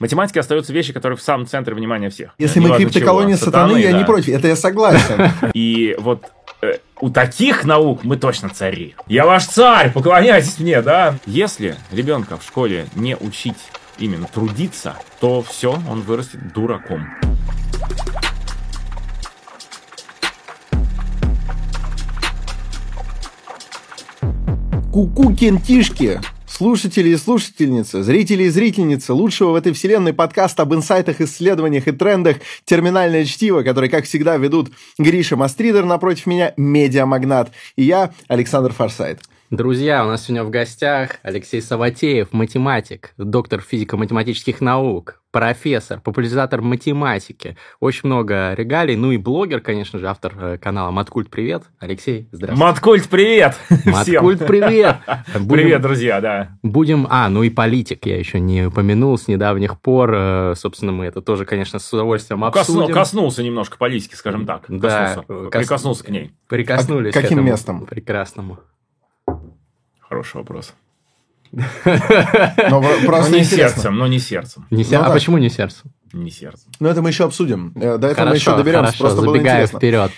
математике остаются вещи, которые в самом центре внимания всех. Если мы криптоколония сатаны, сатаны, я да. не против, это я согласен. И вот э, у таких наук мы точно цари. Я ваш царь, поклоняйтесь мне, да? Если ребенка в школе не учить именно трудиться, то все, он вырастет дураком. Куку кентишки, слушатели и слушательницы, зрители и зрительницы лучшего в этой вселенной подкаста об инсайтах, исследованиях и трендах «Терминальное чтиво», который, как всегда, ведут Гриша Мастридер напротив меня, медиамагнат, и я, Александр Форсайт. Друзья, у нас сегодня в гостях Алексей Саватеев, математик, доктор физико-математических наук, профессор, популяризатор математики. Очень много регалий. Ну и блогер, конечно же, автор э, канала Маткульт Привет. Алексей, здравствуйте. Маткульт Привет! Маткульт Привет! Привет, друзья, да. Будем... А, ну и политик я еще не упомянул с недавних пор. Э, собственно, мы это тоже, конечно, с удовольствием обсудим. Коснулся немножко политики, скажем так. Да. Прикоснулся к ней. Прикоснулись а каким местом? Прекрасному. Хороший вопрос. Но, просто не сердцем, но не сердцем. Не сер... ну, а да. почему не сердцем? Не сердцем. Ну, это мы еще обсудим. Э, до этого хорошо, мы еще доберемся. Хорошо, просто забегая вперед.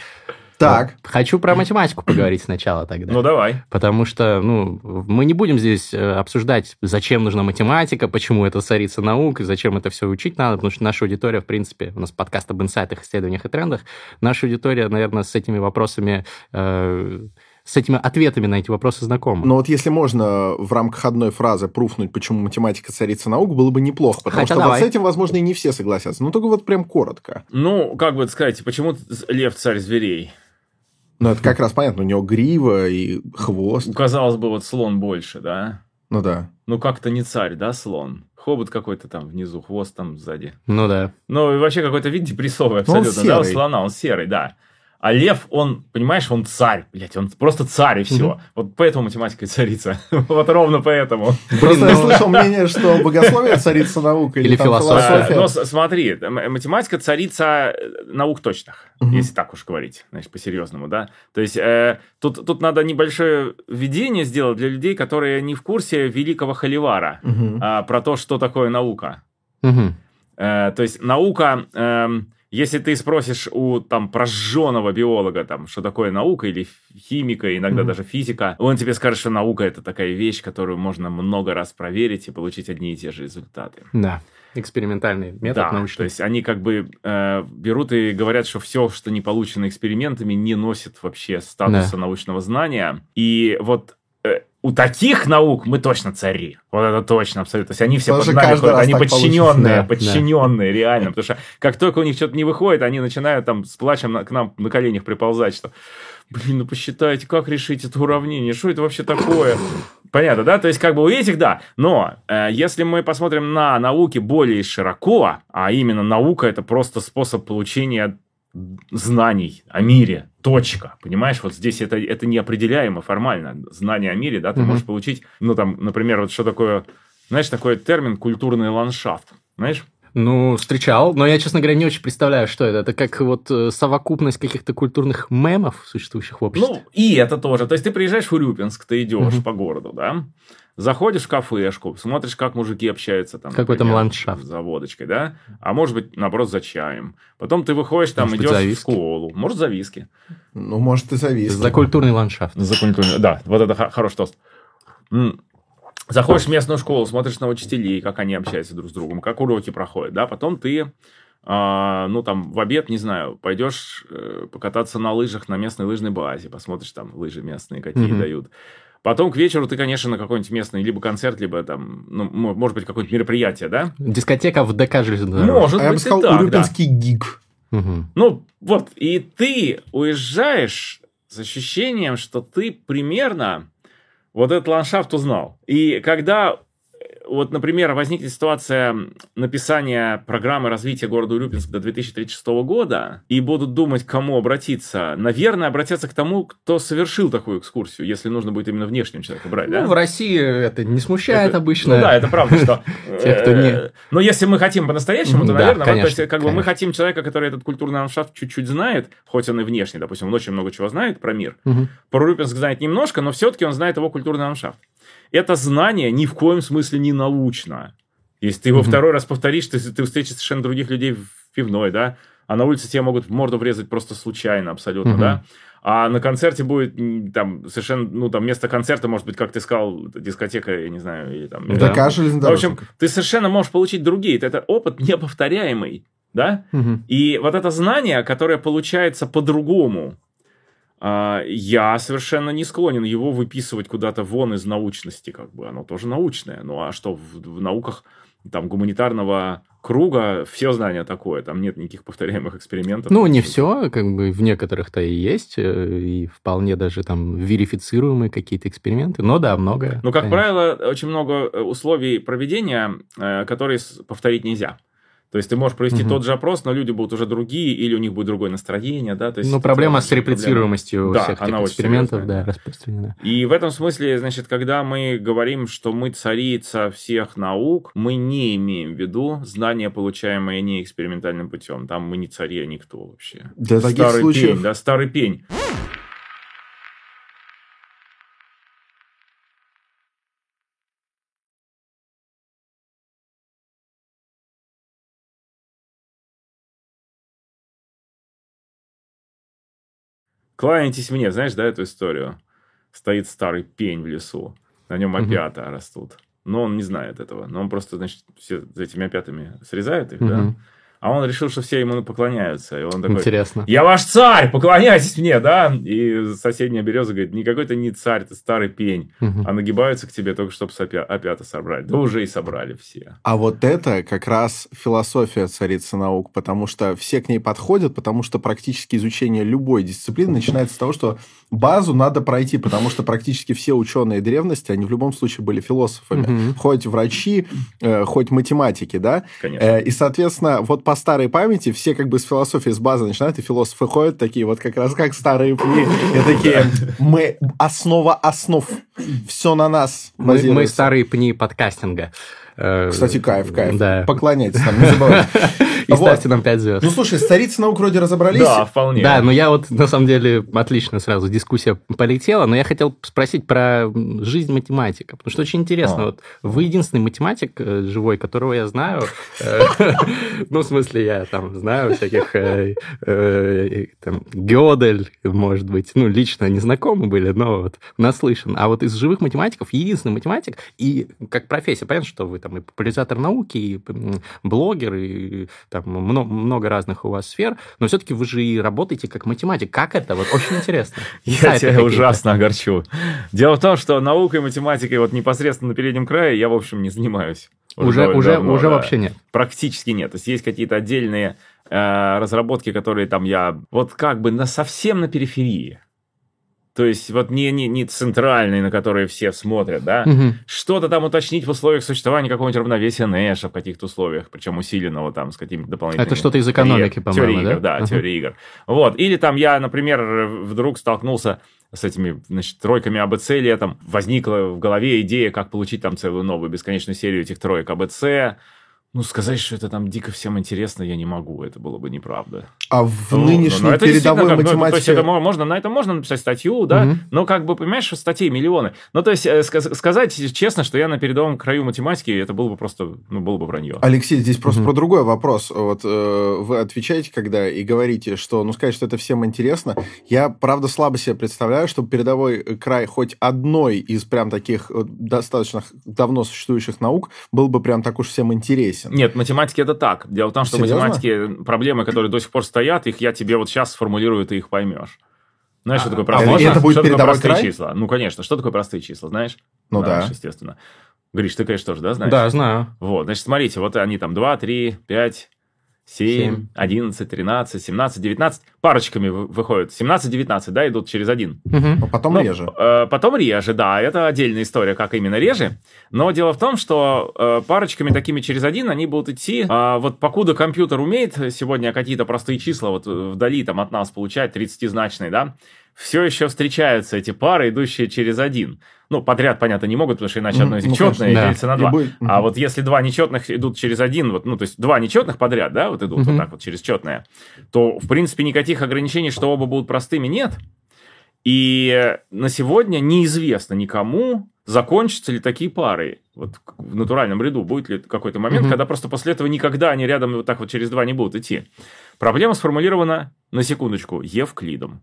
Так. Вот. Хочу про математику поговорить сначала тогда. Ну, давай. Потому что, ну, мы не будем здесь э, обсуждать, зачем нужна математика, почему это царица наук, и зачем это все учить надо, потому что наша аудитория, в принципе, у нас подкаст об инсайтах, исследованиях и трендах, наша аудитория, наверное, с этими вопросами э, с этими ответами на эти вопросы знакомы. Но вот если можно в рамках одной фразы пруфнуть, почему математика царица наук, было бы неплохо. Потому Хотя что давай. вот с этим, возможно, и не все согласятся. Ну, только вот прям коротко. Ну, как бы сказать, почему лев царь зверей? Ну, это как раз понятно. У него грива и хвост. Казалось бы, вот слон больше, да? Ну да. Ну как-то не царь, да, слон? Хобот какой-то там внизу, хвост там сзади. Ну да. Ну и вообще какой-то вид депрессовый абсолютно, да, у слона, он серый, да. А лев, он, понимаешь, он царь, блядь, он просто царь и все. Угу. Вот поэтому математика и царица. вот ровно поэтому. Просто я слышал мнение, что богословие царица наука или, философия. Но смотри, математика царица э, наук точных, если так уж говорить, значит, по-серьезному, да. То есть э, тут, тут надо небольшое введение сделать для людей, которые не в курсе великого Холивара а, про то, что такое наука. Э, то есть наука... Эм, если ты спросишь у там прожженного биолога, там, что такое наука или химика, иногда mm-hmm. даже физика, он тебе скажет, что наука это такая вещь, которую можно много раз проверить и получить одни и те же результаты. Да. Экспериментальный метод да, научный. То есть они как бы э, берут и говорят, что все, что не получено экспериментами, не носит вообще статуса да. научного знания. И вот у таких наук мы точно цари. Вот это точно, абсолютно. То есть они все под нами ходят, они подчиненные, да, подчиненные, да. реально. Потому что как только у них что-то не выходит, они начинают там с плачем на, к нам на коленях приползать, что блин, ну посчитайте, как решить это уравнение, что это вообще такое? Понятно, да? То есть, как бы у этих, да. Но э, если мы посмотрим на науки более широко, а именно наука это просто способ получения знаний о мире. Точка. Понимаешь, вот здесь это, это неопределяемо формально. Знание о мире, да, ты mm-hmm. можешь получить, ну, там, например, вот что такое, знаешь, такой термин культурный ландшафт. Знаешь? Ну, встречал, но я, честно говоря, не очень представляю, что это. Это как вот э, совокупность каких-то культурных мемов, существующих в обществе. Ну, и это тоже. То есть, ты приезжаешь в Урюпинск, ты идешь угу. по городу, да, Заходишь в кафешку, смотришь, как мужики общаются там. Какой там ландшафт. За водочкой, да? А может быть, наоборот, за чаем. Потом ты выходишь, там может идешь в школу. Может, за виски. Ну, может, и за виски. За культурный ландшафт. За культурный, да. Вот это хороший тост. Заходишь в местную школу, смотришь на учителей, как они общаются друг с другом, как уроки проходят, да, потом ты, а, ну, там, в обед, не знаю, пойдешь э, покататься на лыжах на местной лыжной базе, посмотришь там лыжи местные, какие mm-hmm. дают. Потом к вечеру ты, конечно, на какой-нибудь местный либо концерт, либо там, ну, может быть, какое-нибудь мероприятие, да? Дискотека в ДК железной Может а быть, я бы сказал, так, урюпинский да. гиг. Угу. Ну, вот, и ты уезжаешь с ощущением, что ты примерно вот этот ландшафт узнал. И когда вот, например, возникнет ситуация написания программы развития города Урюпинск до 2036 года, и будут думать, к кому обратиться, наверное, обратятся к тому, кто совершил такую экскурсию, если нужно будет именно внешним человека брать, ну, да? в России это не смущает это, обычно. Ну да, это правда, что... Тех, кто не... Но если мы хотим по-настоящему, то, наверное, то есть, как бы мы хотим человека, который этот культурный ландшафт чуть-чуть знает, хоть он и внешний, допустим, он очень много чего знает про мир. Про Урюпинск знает немножко, но все-таки он знает его культурный ландшафт это знание ни в коем смысле не научно. Если ты его mm-hmm. второй раз повторишь, ты, ты встретишь совершенно других людей в пивной, да, а на улице тебе могут в морду врезать просто случайно абсолютно, mm-hmm. да. А на концерте будет там совершенно, ну, там вместо концерта, может быть, как ты сказал, дискотека, я не знаю, или там... Да, да. В общем, ты совершенно можешь получить другие. Это опыт неповторяемый, да? Угу. И вот это знание, которое получается по-другому, я совершенно не склонен его выписывать куда-то вон из научности, как бы. Оно тоже научное. Ну, а что в, в науках там гуманитарного круга все знания такое, там нет никаких повторяемых экспериментов. Ну, не все, как бы в некоторых-то и есть, э, и вполне даже там верифицируемые какие-то эксперименты, но да, много. Ну, как конечно. правило, очень много э, условий проведения, э, которые повторить нельзя. То есть ты можешь провести угу. тот же опрос, но люди будут уже другие, или у них будет другое настроение, да. То есть ну, проблема с реплицируемостью проблема. всех да, этих экспериментов, да, распространена. И в этом смысле, значит, когда мы говорим, что мы царица всех наук, мы не имеем в виду знания, получаемые не экспериментальным путем. Там мы не цари, а никто вообще. Для старый таких случаев... пень, да, старый пень. Кланяйтесь мне, знаешь, да, эту историю? Стоит старый пень в лесу, на нем опята угу. растут. Но он не знает этого. Но он просто, значит, все за этими опятами срезает их, угу. да? А он решил, что все ему поклоняются. И он такой, Интересно. Я ваш царь, поклоняйтесь мне, да? И соседняя береза говорит, никакой ты не царь, ты старый пень. Угу. А нагибаются к тебе только, чтобы опя- опята собрать. Да уже и собрали все. А вот это как раз философия царицы наук, потому что все к ней подходят, потому что практически изучение любой дисциплины начинается с того, что базу надо пройти, потому что практически все ученые древности, они в любом случае были философами. Угу. Хоть врачи, э, хоть математики, да? Конечно. Э, и, соответственно, вот по старой памяти все как бы с философии, с базы начинают, и философы ходят такие вот как раз как старые пни. И такие, мы основа основ, все на нас мы, мы старые пни подкастинга. Э, Кстати, кайф, кайф. Да. Поклоняйтесь нам, не забывайте. И ставьте нам 5 звезд. Ну, слушай, старицы наук вроде разобрались. Да, вполне. Да, но я вот, на самом деле, отлично сразу дискуссия полетела, но я хотел спросить про жизнь математика, потому что очень интересно. А. Вот вы единственный математик э, живой, которого я знаю. Э, ну, в смысле, я там знаю всяких там, Гёдель, может быть, ну, лично не знакомы были, но вот наслышан. А вот из живых математиков единственный математик, и как профессия, понятно, что вы там и популяризатор науки, и блогер, и там много, много разных у вас сфер, но все-таки вы же и работаете как математик. Как это? Вот очень интересно. Я тебя ужасно огорчу. Дело в том, что наукой и математикой вот непосредственно на переднем крае я, в общем, не занимаюсь. Уже, уже, уже вообще нет. Практически нет. То есть есть какие-то отдельные э, разработки, которые там я вот как бы на совсем на периферии. То есть вот не, не, не центральный, на который все смотрят, да, угу. что-то там уточнить в условиях существования какого-нибудь равновесия Нэша в каких-то условиях, причем усиленного там с какими-то дополнительными... Это что-то из экономики, по-моему, Теория игр, да, да uh теория игр. Вот, или там я, например, вдруг столкнулся с этими, значит, тройками АБЦ летом, возникла в голове идея, как получить там целую новую бесконечную серию этих троек АБЦ, ну, сказать, что это там дико всем интересно, я не могу, это было бы неправда. А в ну, нынешней ну, передовой как, математике... Ну, то есть это можно, на это можно написать статью, да, угу. но как бы, понимаешь, статей миллионы. Ну, то есть э, сказать честно, что я на передовом краю математики, это было бы просто, ну, было бы вранье. Алексей, здесь просто угу. про другой вопрос. Вот э, вы отвечаете, когда и говорите, что, ну, сказать, что это всем интересно. Я, правда, слабо себе представляю, чтобы передовой край хоть одной из прям таких э, достаточно давно существующих наук был бы прям так уж всем интересен интересен. Нет, математики это так. Дело в том, что Серьезно? математики проблемы, которые до сих пор стоят, их я тебе вот сейчас сформулирую, ты их поймешь. Знаешь, а, что такое простые а числа? Это будет что такое простые край? числа? Ну, конечно. Что такое простые числа, знаешь? Ну да. естественно. Гриш, ты, конечно, тоже, да, знаешь? Да, знаю. Вот, значит, смотрите, вот они там 2, 3, 5, 7, 11, 13, 17, 19. Парочками выходят. 17, 19, да, идут через один. Угу. А потом ну, реже. Э, потом реже, да. Это отдельная история, как именно реже. Но дело в том, что э, парочками такими через один они будут идти. Э, вот покуда компьютер умеет сегодня какие-то простые числа вот вдали там от нас получать, 30-значные, да, все еще встречаются эти пары, идущие через один. Ну, подряд, понятно, не могут, потому что иначе одно из них ну, четное да. делится на два. Будет... А вот если два нечетных идут через один, вот, ну, то есть два нечетных подряд, да, вот идут mm-hmm. вот так вот через четное, то, в принципе, никаких ограничений, что оба будут простыми, нет. И на сегодня неизвестно никому, закончатся ли такие пары вот в натуральном ряду? Будет ли какой-то момент, mm-hmm. когда просто после этого никогда они рядом вот так вот через два не будут идти? Проблема сформулирована, на секундочку, Евклидом.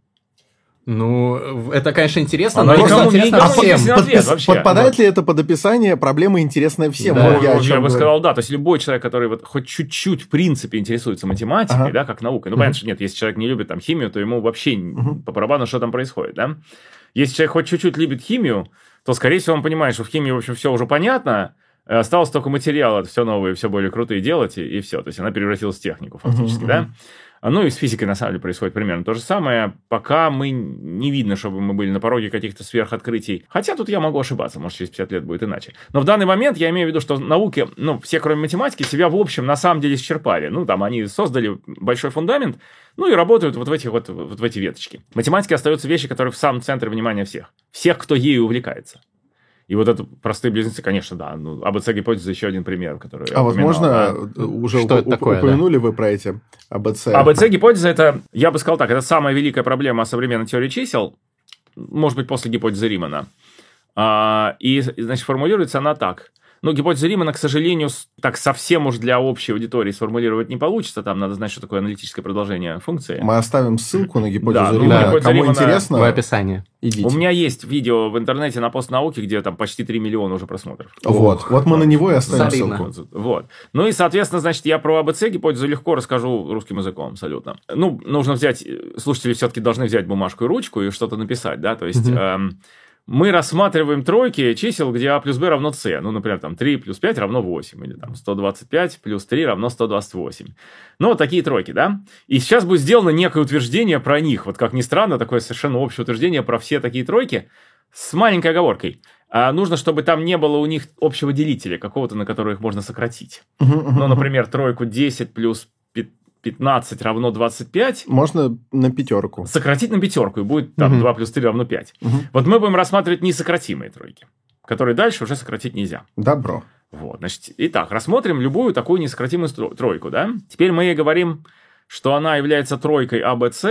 Ну, это, конечно, интересно, Она но никому- интересно никому не всем. интересно. ответ Подпис- вообще. Подпадает ли это под описание проблемы, интересная всем? Да. Вот я Ну, я, чем бы говорю. сказал, да. То есть любой человек, который вот хоть чуть-чуть в принципе интересуется математикой, Ага. да, как наукой. Ну, понятно, что нет, если человек не любит там химию, то ему вообще Мгм. по барабану, что там происходит, да. Если человек хоть чуть-чуть любит химию, то, скорее всего, он понимает, что в химии, в общем, все уже понятно, э, осталось только материал, это все новые, все более крутые делать, и, и все. То есть она превратилась в технику фактически, Мгм, да. Ну и с физикой, на самом деле, происходит примерно то же самое. Пока мы не видно, чтобы мы были на пороге каких-то сверхоткрытий. Хотя тут я могу ошибаться, может, через 50 лет будет иначе. Но в данный момент я имею в виду, что науки, ну, все, кроме математики, себя, в общем, на самом деле исчерпали. Ну, там, они создали большой фундамент, ну, и работают вот в, этих вот, вот в эти веточки. В математике остаются вещи, которые в самом центре внимания всех. Всех, кто ею увлекается. И вот это простые близнецы, конечно, да. Ну, АБЦ гипотеза еще один пример, который я А упоминал, возможно, да. э, уже Что уп- это такое, упомянули вы про эти АБЦ? АБЦ гипотеза это, я бы сказал так, это самая великая проблема современной теории чисел, может быть, после гипотезы Римана. А, и, значит, формулируется она так. Ну, гипотеза Римана, к сожалению, так совсем уж для общей аудитории сформулировать не получится. Там надо знать, что такое аналитическое продолжение функции. Мы оставим ссылку на гипотезу Да, ну, Римана. гипотеза Кому Римана интересно, В описании. идите. У меня есть видео в интернете на постнауке, где там почти 3 миллиона уже просмотров. Вот, вот мы на него и оставим Солидно. ссылку. Вот. Ну и, соответственно, значит, я про АБЦ гипотезу легко расскажу русским языком абсолютно. Ну, нужно взять, э, слушатели все-таки должны взять бумажку и ручку и что-то написать, да, то есть... Мгм. эм, мы рассматриваем тройки чисел, где а плюс b равно c. Ну, например, там 3 плюс 5 равно 8. Или там 125 плюс 3 равно 128. Ну, вот такие тройки, да? И сейчас будет сделано некое утверждение про них. Вот как ни странно, такое совершенно общее утверждение про все такие тройки с маленькой оговоркой. А нужно, чтобы там не было у них общего делителя, какого-то, на который их можно сократить. Ну, например, тройку 10 плюс 15 равно 25. Можно на пятерку. Сократить на пятерку, и будет там Мгм. 2 плюс 3 равно 5. Мгм. Вот мы будем рассматривать несократимые тройки, которые дальше уже сократить нельзя. Добро. Вот, значит, итак, рассмотрим любую такую несократимую тройку, да? Теперь мы ей говорим, что она является тройкой АБЦ,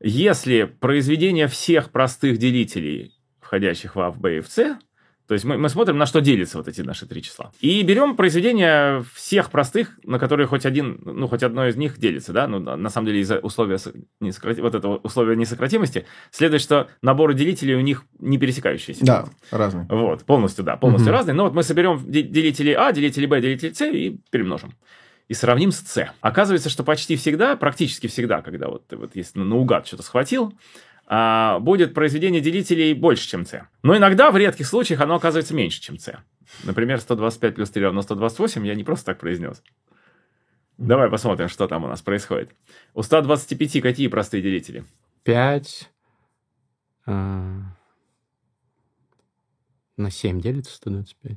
если произведение всех простых делителей, входящих в А, в Б и в С, то есть мы, мы смотрим, на что делятся вот эти наши три числа. И берем произведение всех простых, на которые хоть один, ну, хоть одно из них делится, да? Ну, на самом деле, из-за условия со- несократи- вот этого условия несократимости следует, что наборы делителей у них не пересекающиеся. Да, разные. Вот, полностью, да, полностью Мгм. разные. Но вот мы соберем де- делители А, делители Б, делители С и перемножим. И сравним с С. Оказывается, что почти всегда, практически всегда, когда вот вот если наугад что-то схватил, а, будет произведение делителей больше, чем С. Но иногда, в редких случаях, оно оказывается меньше, чем С. Например, 125 плюс 3 равно 128 я не просто так произнес. Давай посмотрим, что там у нас происходит. У 125 какие простые делители? 5 на 7 делится 125.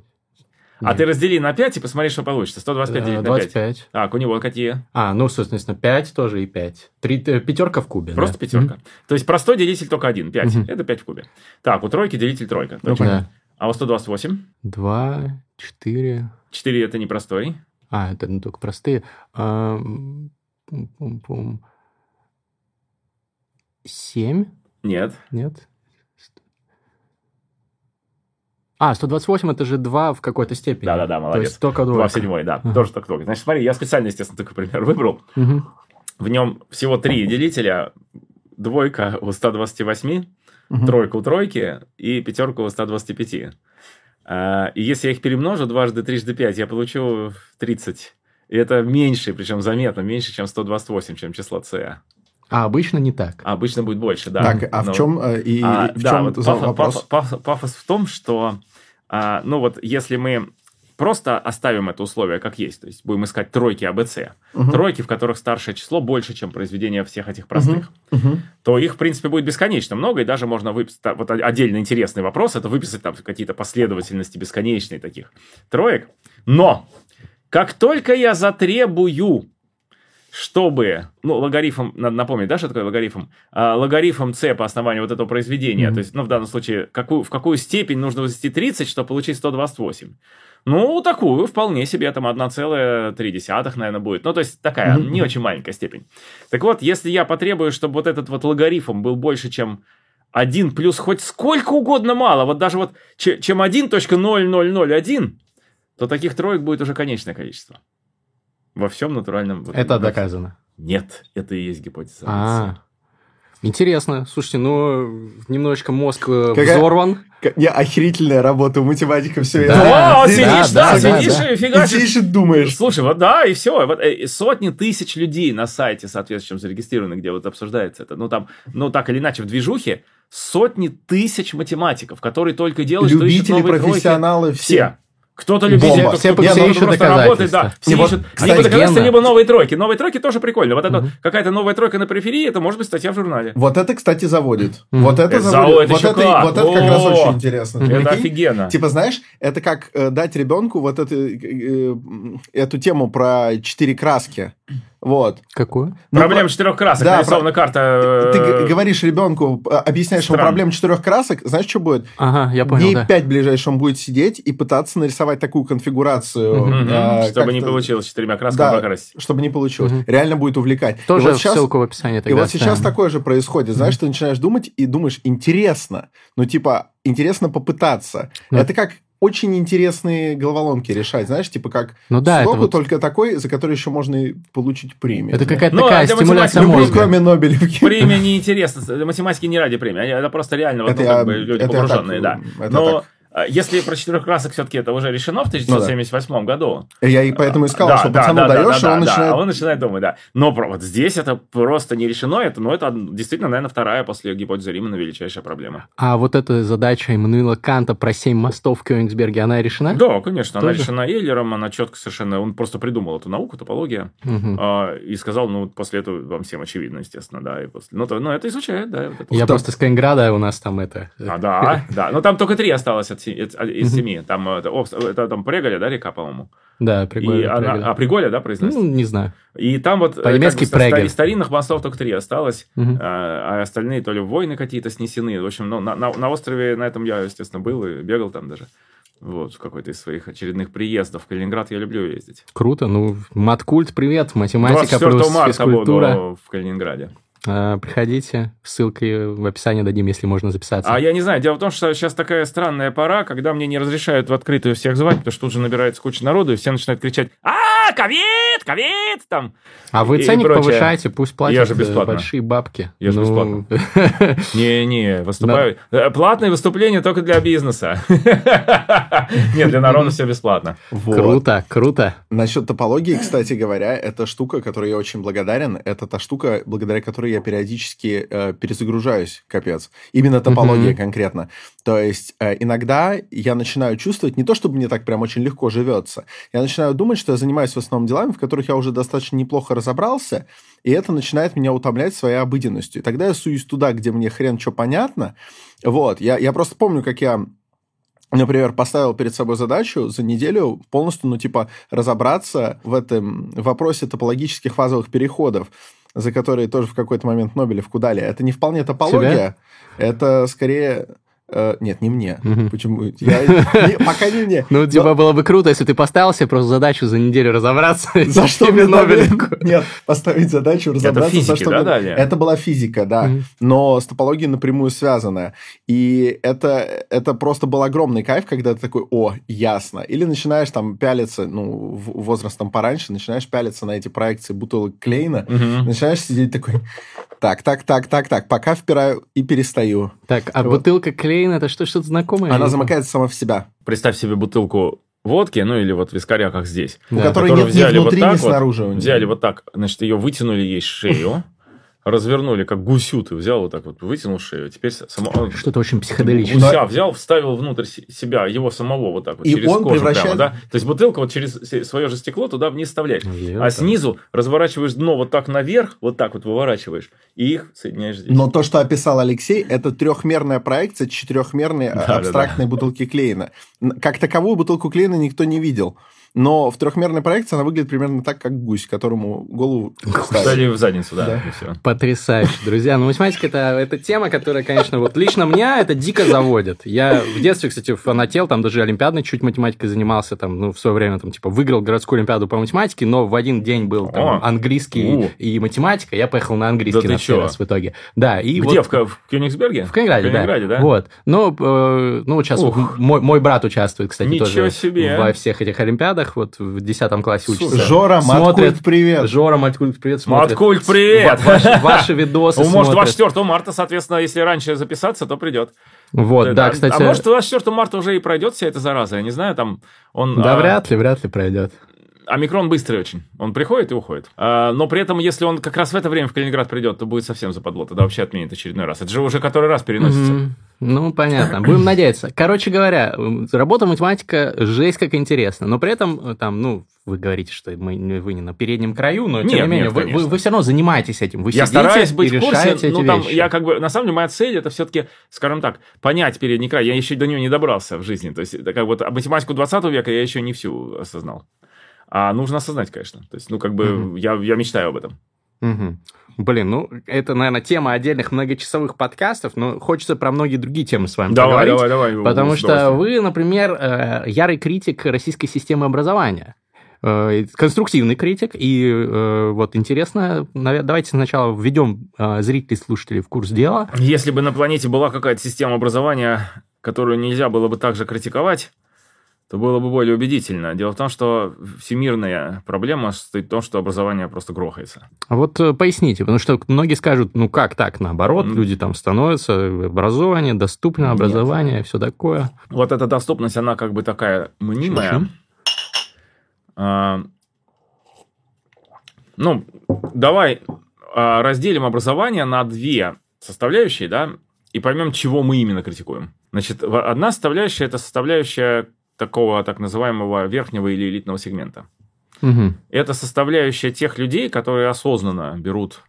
А Нет. ты раздели на 5 и посмотри, что получится. 125 Э, делить на 5. 25. Так, у него какие? А, ну, соответственно, 5 тоже и 5. Три, э, пятерка в кубе. Просто да. пятерка. То есть простой делитель только один, 5. Мгм. Это 5 в кубе. Так, у тройки делитель тройка. Ну. Да. А у 128? 2, 4. 4 это не простой. А, это ну, только простые. А, м, пум-пум-пум. 7? Нет. Нет? А, 128 это же 2 в какой-то степени. Да-да-да, То молодец. есть только двойка. в седьмой, да. Ага. Тоже только тройка. Значит, смотри, я специально, естественно, такой пример выбрал. Мгм. В нем всего три делителя. Двойка у 128, Мгм. тройка у тройки и пятерка у 125. А, И если я их перемножу дважды трижды 5, я получу 30. И это меньше, причем заметно меньше, чем 128, чем число С. А обычно не так. А обычно будет больше, да. Так, а Но- в чем э, и А, в да, чем вот пафос, вопрос? пафос- пафос- пафос в том, что, а, ну вот, если мы просто оставим это условие как есть, то есть будем искать тройки АБЦ, Мгм. тройки, в которых старшее число больше, чем произведение всех этих простых, Мгм. то их, в принципе, будет бесконечно много, и даже можно выписать, вот отдельно интересный вопрос, это выписать там какие-то последовательности бесконечные таких троек. Но, как только я затребую чтобы, ну, логарифм, надо напомнить, да, что такое логарифм? А, логарифм c по основанию вот этого произведения, Мгм. то есть, ну, в данном случае, какую, в какую степень нужно возвести 30, чтобы получить 128? Ну, такую, вполне себе, там 1,3, наверное, будет. Ну, то есть, такая Мгм. не очень маленькая степень. Так вот, если я потребую, чтобы вот этот вот логарифм был больше, чем 1 плюс хоть сколько угодно мало, вот даже вот чем 1.0001, то таких троек будет уже конечное количество. Во всем натуральном... Это доказано. Нет, это и есть гипотеза. А, интересно. Слушайте, ну, немножечко мозг э, Какая... взорван. Не, охерительная работа у математика, все. Да, это... сидишь, да, да, сидишь да, и фигачишь. Сидишь и думаешь. Слушай, вот да, и все. Вот, э, сотни тысяч людей на сайте, соответственно, зарегистрированы, где вот обсуждается это. Ну, там, ну, так или иначе, в движухе сотни тысяч математиков, которые только делают, Любители, что ищут новые профессионалы, тройки. все. Кто-то любитель, кто, все, кто, все кто ищут работает, да, все не, ищут кстати, либо доказательства, либо новые тройки. Новые тройки тоже прикольно. Вот это угу. какая-то новая тройка на периферии, это может быть статья в журнале. Вот это, кстати, заводит. Угу. Вот это, это заводит. Вот это, как. вот это как раз очень интересно. Это Прикинь? офигенно. Типа, знаешь, это как э, дать ребенку вот эту, э, э, эту тему про четыре краски. Вот. Какую? Ну, Проблема четырех красок. Да, нарисована про... карта. Ты, ты э, говоришь ребенку, э, объясняешь Стран. ему проблему четырех красок, знаешь, что будет? Ага, я понял. Дней да. пять ближайших он будет сидеть и пытаться нарисовать такую конфигурацию. Угу, а, чтобы не получилось четырьмя красками да, покрасить. чтобы не получилось. Угу. Реально будет увлекать. Тоже вот сейчас, ссылку в описании тогда И вот сейчас такое же происходит. Знаешь, ты начинаешь думать и думаешь, интересно. Ну, типа, интересно попытаться. Это как очень интересные головоломки решать, знаешь, типа как ну, да, Судоку, вот... только такой, за который еще можно получить премию. Это какая-то ну, такая стимуляция мозга. кроме Нобелевки. Премия неинтересна. Математики не ради премии, это просто реально вот, это ну, я, как бы, люди это погруженные, так, да. Это Но так. А, если про четырех красок все-таки это уже решено в 1978 ну, да. году. Я и поэтому искал, да, что да, пацану да, даешь, да, и он да, начинает... Да, он начинает думать, да. Но вот здесь это просто не решено, это, ну, это действительно, наверное, вторая после гипотезы Римана величайшая проблема. А вот эта задача Эммануила Канта про семь мостов в Кёнигсберге, она решена? Да, конечно, Тоже? она решена Эйлером, она четко совершенно, он просто придумал эту науку, топология, угу. э, и сказал, ну, после этого вам всем очевидно, естественно, да, и после... Ну, то, ну это изучает, да. Вот это. Я просто с Калининграда, у нас там это... А, да, да, но там только три осталось от, из семи Перми. Там, это, это там Преголя, да, река, по-моему? Да, Приголя. И она, а Приголя, да, произносится? Ну, не знаю. И там вот По-немецки как бы, из старинных мостов только три осталось, угу. а, а остальные то ли войны какие-то снесены. В общем, ну, на, на, на острове на этом я, естественно, был и бегал там даже. Вот, в какой-то из своих очередных приездов. В Калининград я люблю ездить. Круто. Ну, маткульт, привет. Математика плюс марта физкультура. буду в Калининграде. А, приходите, ссылки в описании дадим, если можно записаться. А я не знаю, дело в том, что сейчас такая странная пора, когда мне не разрешают в открытую всех звать, потому что тут же набирается куча народу, и все начинают кричать «А, ковид, ковид!» там. А вы ценник повышаете, пусть платят я же бесплатно. большие бабки. Я же ну... бесплатно. Не-не, выступаю. Да. Э, платные выступления только для бизнеса. Нет, для народа все бесплатно. Круто, круто. Насчет топологии, кстати говоря, это штука, которой я очень благодарен. Это та штука, благодаря которой я периодически э, перезагружаюсь, капец. Именно топология mm-hmm. конкретно. То есть э, иногда я начинаю чувствовать, не то чтобы мне так прям очень легко живется, я начинаю думать, что я занимаюсь в основном делами, в которых я уже достаточно неплохо разобрался, и это начинает меня утомлять своей обыденностью. И тогда я суюсь туда, где мне хрен что понятно. Вот, я, я просто помню, как я например, поставил перед собой задачу за неделю полностью, ну, типа, разобраться в этом вопросе топологических фазовых переходов за которые тоже в какой-то момент Нобелевку дали. Это не вполне топология, Тебя? это скорее Э, нет, не мне. Угу. Почему? Я, не, пока не мне. Ну, типа, было бы круто, если ты поставил себе просто задачу за неделю разобраться. За что мне Нобелевку? Нет, поставить задачу разобраться. Это физики, да, дали? Это была физика, да. Но с топологией напрямую связанная. И это, это просто был огромный кайф, когда ты такой, о, ясно. Или начинаешь там пялиться, ну, возрастом пораньше, начинаешь пялиться на эти проекции бутылок Клейна, начинаешь сидеть такой, так, так, так, так, так, пока впираю и перестаю. Так, а бутылка Клейна Кофеин это что, что-то знакомое? Она замыкается сама в себя. Представь себе бутылку водки, ну или вот вискаря, как здесь. У да. которой нет ни внутри, вот ни снаружи. Вот, взяли вот так, значит, ее вытянули ей шею, развернули, как гусю ты взял вот так вот, вытянул шею, теперь само... Что-то очень психоделичное. Гуся взял, вставил внутрь себя, его самого вот так вот, и через он кожу превращает... прямо, да? То есть бутылка вот через свое же стекло туда вниз вставляешь. Верно. А снизу разворачиваешь дно вот так наверх, вот так вот выворачиваешь, и их соединяешь здесь. Но то, что описал Алексей, это трехмерная проекция четырехмерной да, абстрактной да, да. бутылки Клейна. Как таковую бутылку Клейна никто не видел. Но в трехмерной проекции она выглядит примерно так, как гусь, которому голову ставили в задницу, да. да. Потрясающе, друзья. Ну, математика это, это тема, которая, конечно, вот лично меня это дико заводит. Я в детстве, кстати, фанател, там даже олимпиадной чуть математикой занимался, там, ну, в свое время, там, типа, выиграл городскую олимпиаду по математике, но в один день был там, английский у. и математика, я поехал на английский да на все раз в итоге. Да, и Где, вот... в, в Кёнигсберге? В Калининграде, да. да. Вот. Ну, э, ну, сейчас вот мой, мой брат участвует, кстати, Ничего тоже себе. во всех этих олимпиадах, вот в 10 классе учится. Жора, смотрит, привет. Жора, Маткульт, привет, смотрит. Маткульт, привет. Ваши, ваши видосы ну, Может, 24 марта, соответственно, если раньше записаться, то придет. Вот, да, кстати. А может, 24 марта уже и пройдет вся эта зараза, я не знаю, там он... Да, вряд ли, вряд ли пройдет. Омикрон быстрый очень. Он приходит и уходит. А, но при этом, если он как раз в это время в Калининград придет, то будет совсем западло. Тогда вообще отменит очередной раз. Это же уже который раз переносится. Mm-hmm. Ну, понятно. Будем надеяться. Короче говоря, работа математика жесть как интересно. Но при этом, там, ну, вы говорите, что мы, вы не на переднем краю, но тем нет, не менее, нет, вы, вы, вы все равно занимаетесь этим. Вы я стараюсь быть в курсе, ну, там, вещи. я как бы, на самом деле, моя цель это все-таки, скажем так, понять передний край. Я еще до него не добрался в жизни. То есть, это как бы математику 20 века я еще не всю осознал. А нужно осознать, конечно. То есть, ну, как бы, mm-hmm. я, я мечтаю об этом. Угу. Блин, ну, это, наверное, тема отдельных многочасовых подкастов, но хочется про многие другие темы с вами давай, поговорить. Давай, давай, Потому что вы, например, э, ярый критик российской системы образования э, конструктивный критик. И э, вот интересно, давайте сначала введем зрителей, слушателей в курс дела. Если бы на планете была какая-то система образования, которую нельзя было бы также критиковать, то было бы более убедительно. Дело в том, что всемирная проблема состоит в том, что образование просто грохается. А вот э, поясните, потому что многие скажут, ну как так, наоборот, люди там становятся, образование, доступное образование, все такое. Вот эта доступность, она как бы такая мнимая. А, ну, давай а, разделим образование на две составляющие, да, и поймем, чего мы именно критикуем. Значит, одна составляющая – это составляющая такого так называемого верхнего или элитного сегмента. Угу. Это составляющая тех людей, которые осознанно берут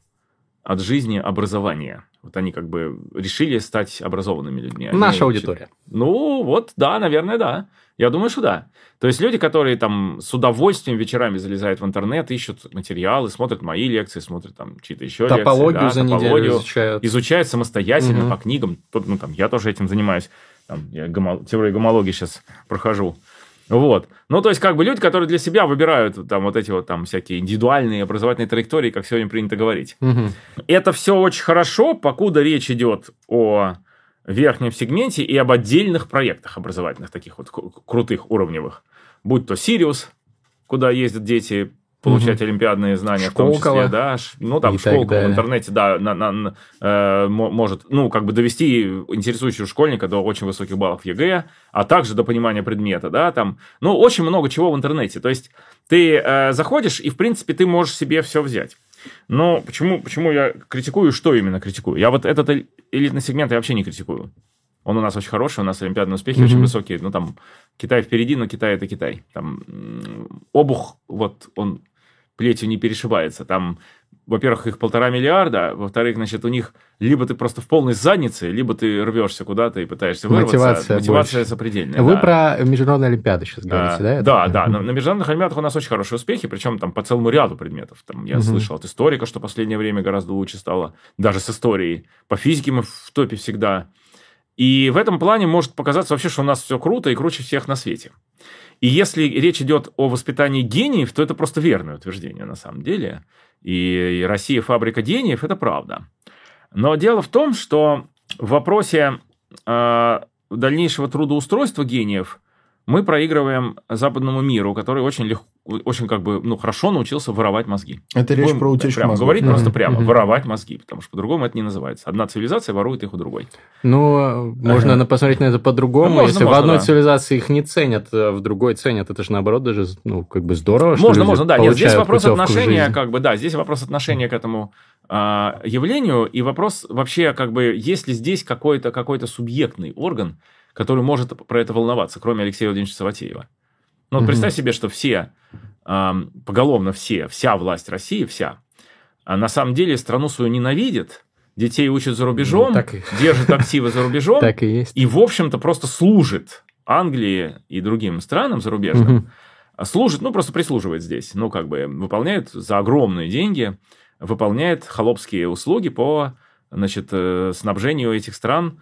от жизни образование. Вот они как бы решили стать образованными людьми. Они Наша аудитория. Ну, вот, да, наверное, да. Я думаю, что да. То есть люди, которые там с удовольствием вечерами залезают в интернет, ищут материалы, смотрят мои лекции, смотрят там чьи-то еще топологию лекции. Да, за топологию изучают. Изучают самостоятельно угу. по книгам. Тут, ну, там, я тоже этим занимаюсь. Там, я гомо... теорию гомологии сейчас прохожу. Вот. Ну, то есть, как бы люди, которые для себя выбирают там вот эти вот там всякие индивидуальные образовательные траектории, как сегодня принято говорить. Угу. Это все очень хорошо, покуда речь идет о верхнем сегменте и об отдельных проектах образовательных, таких вот крутых, уровневых. Будь то Сириус, куда ездят дети получать угу. олимпиадные знания Школково. в том числе, да, ну там школка в интернете, да, на, на, на, э, может, ну как бы довести интересующего школьника до очень высоких баллов ЕГЭ, а также до понимания предмета, да, там, ну очень много чего в интернете, то есть ты э, заходишь и в принципе ты можешь себе все взять. Но почему, почему я критикую, что именно критикую? Я вот этот элитный сегмент я вообще не критикую. Он у нас очень хороший, у нас олимпиадные успехи mm-hmm. очень высокие. Ну, там, Китай впереди, но Китай это Китай. Там обух, вот он плетью не перешибается. Там, во-первых, их полтора миллиарда, во-вторых, значит, у них либо ты просто в полной заднице, либо ты рвешься куда-то и пытаешься вырваться. Мотивация, Мотивация больше. запредельная. Вы да. про международные олимпиады сейчас говорите, а, да? Да, да. На, на международных олимпиадах у нас очень хорошие успехи, причем там по целому ряду предметов. Там, я угу. слышал от историка, что в последнее время гораздо лучше стало, даже с историей. По физике мы в топе всегда. И в этом плане может показаться вообще, что у нас все круто и круче всех на свете. И если речь идет о воспитании гениев, то это просто верное утверждение на самом деле. И Россия фабрика гениев – это правда. Но дело в том, что в вопросе э, дальнейшего трудоустройства гениев мы проигрываем западному миру, который очень легко, очень как бы, ну, хорошо научился воровать мозги. Это речь Будем про утечку прямо мозгов. Говорить mm-hmm. просто прямо, mm-hmm. воровать мозги, потому что по-другому это не называется. Одна цивилизация ворует их у другой. Ну, можно ага. посмотреть на это по-другому. Ну, можно, Если можно, в одной да. цивилизации их не ценят, а в другой ценят, это же наоборот даже, ну, как бы здорово, что Можно, можно, да. Нет, здесь вопрос отношения, как бы, да, здесь вопрос отношения к этому а, явлению, и вопрос вообще, как бы, есть ли здесь какой-то какой субъектный орган, который может про это волноваться, кроме Алексея Владимировича Саватеева. Ну, вот mm-hmm. представь себе, что все, э, поголовно все, вся власть России, вся, а на самом деле страну свою ненавидит, детей учат за рубежом, ну, и... держит активы за рубежом, так и, есть. и, в общем-то, просто служит Англии и другим странам зарубежным, служит, ну, просто прислуживает здесь, ну, как бы выполняет за огромные деньги, выполняет холопские услуги по, значит, э, снабжению этих стран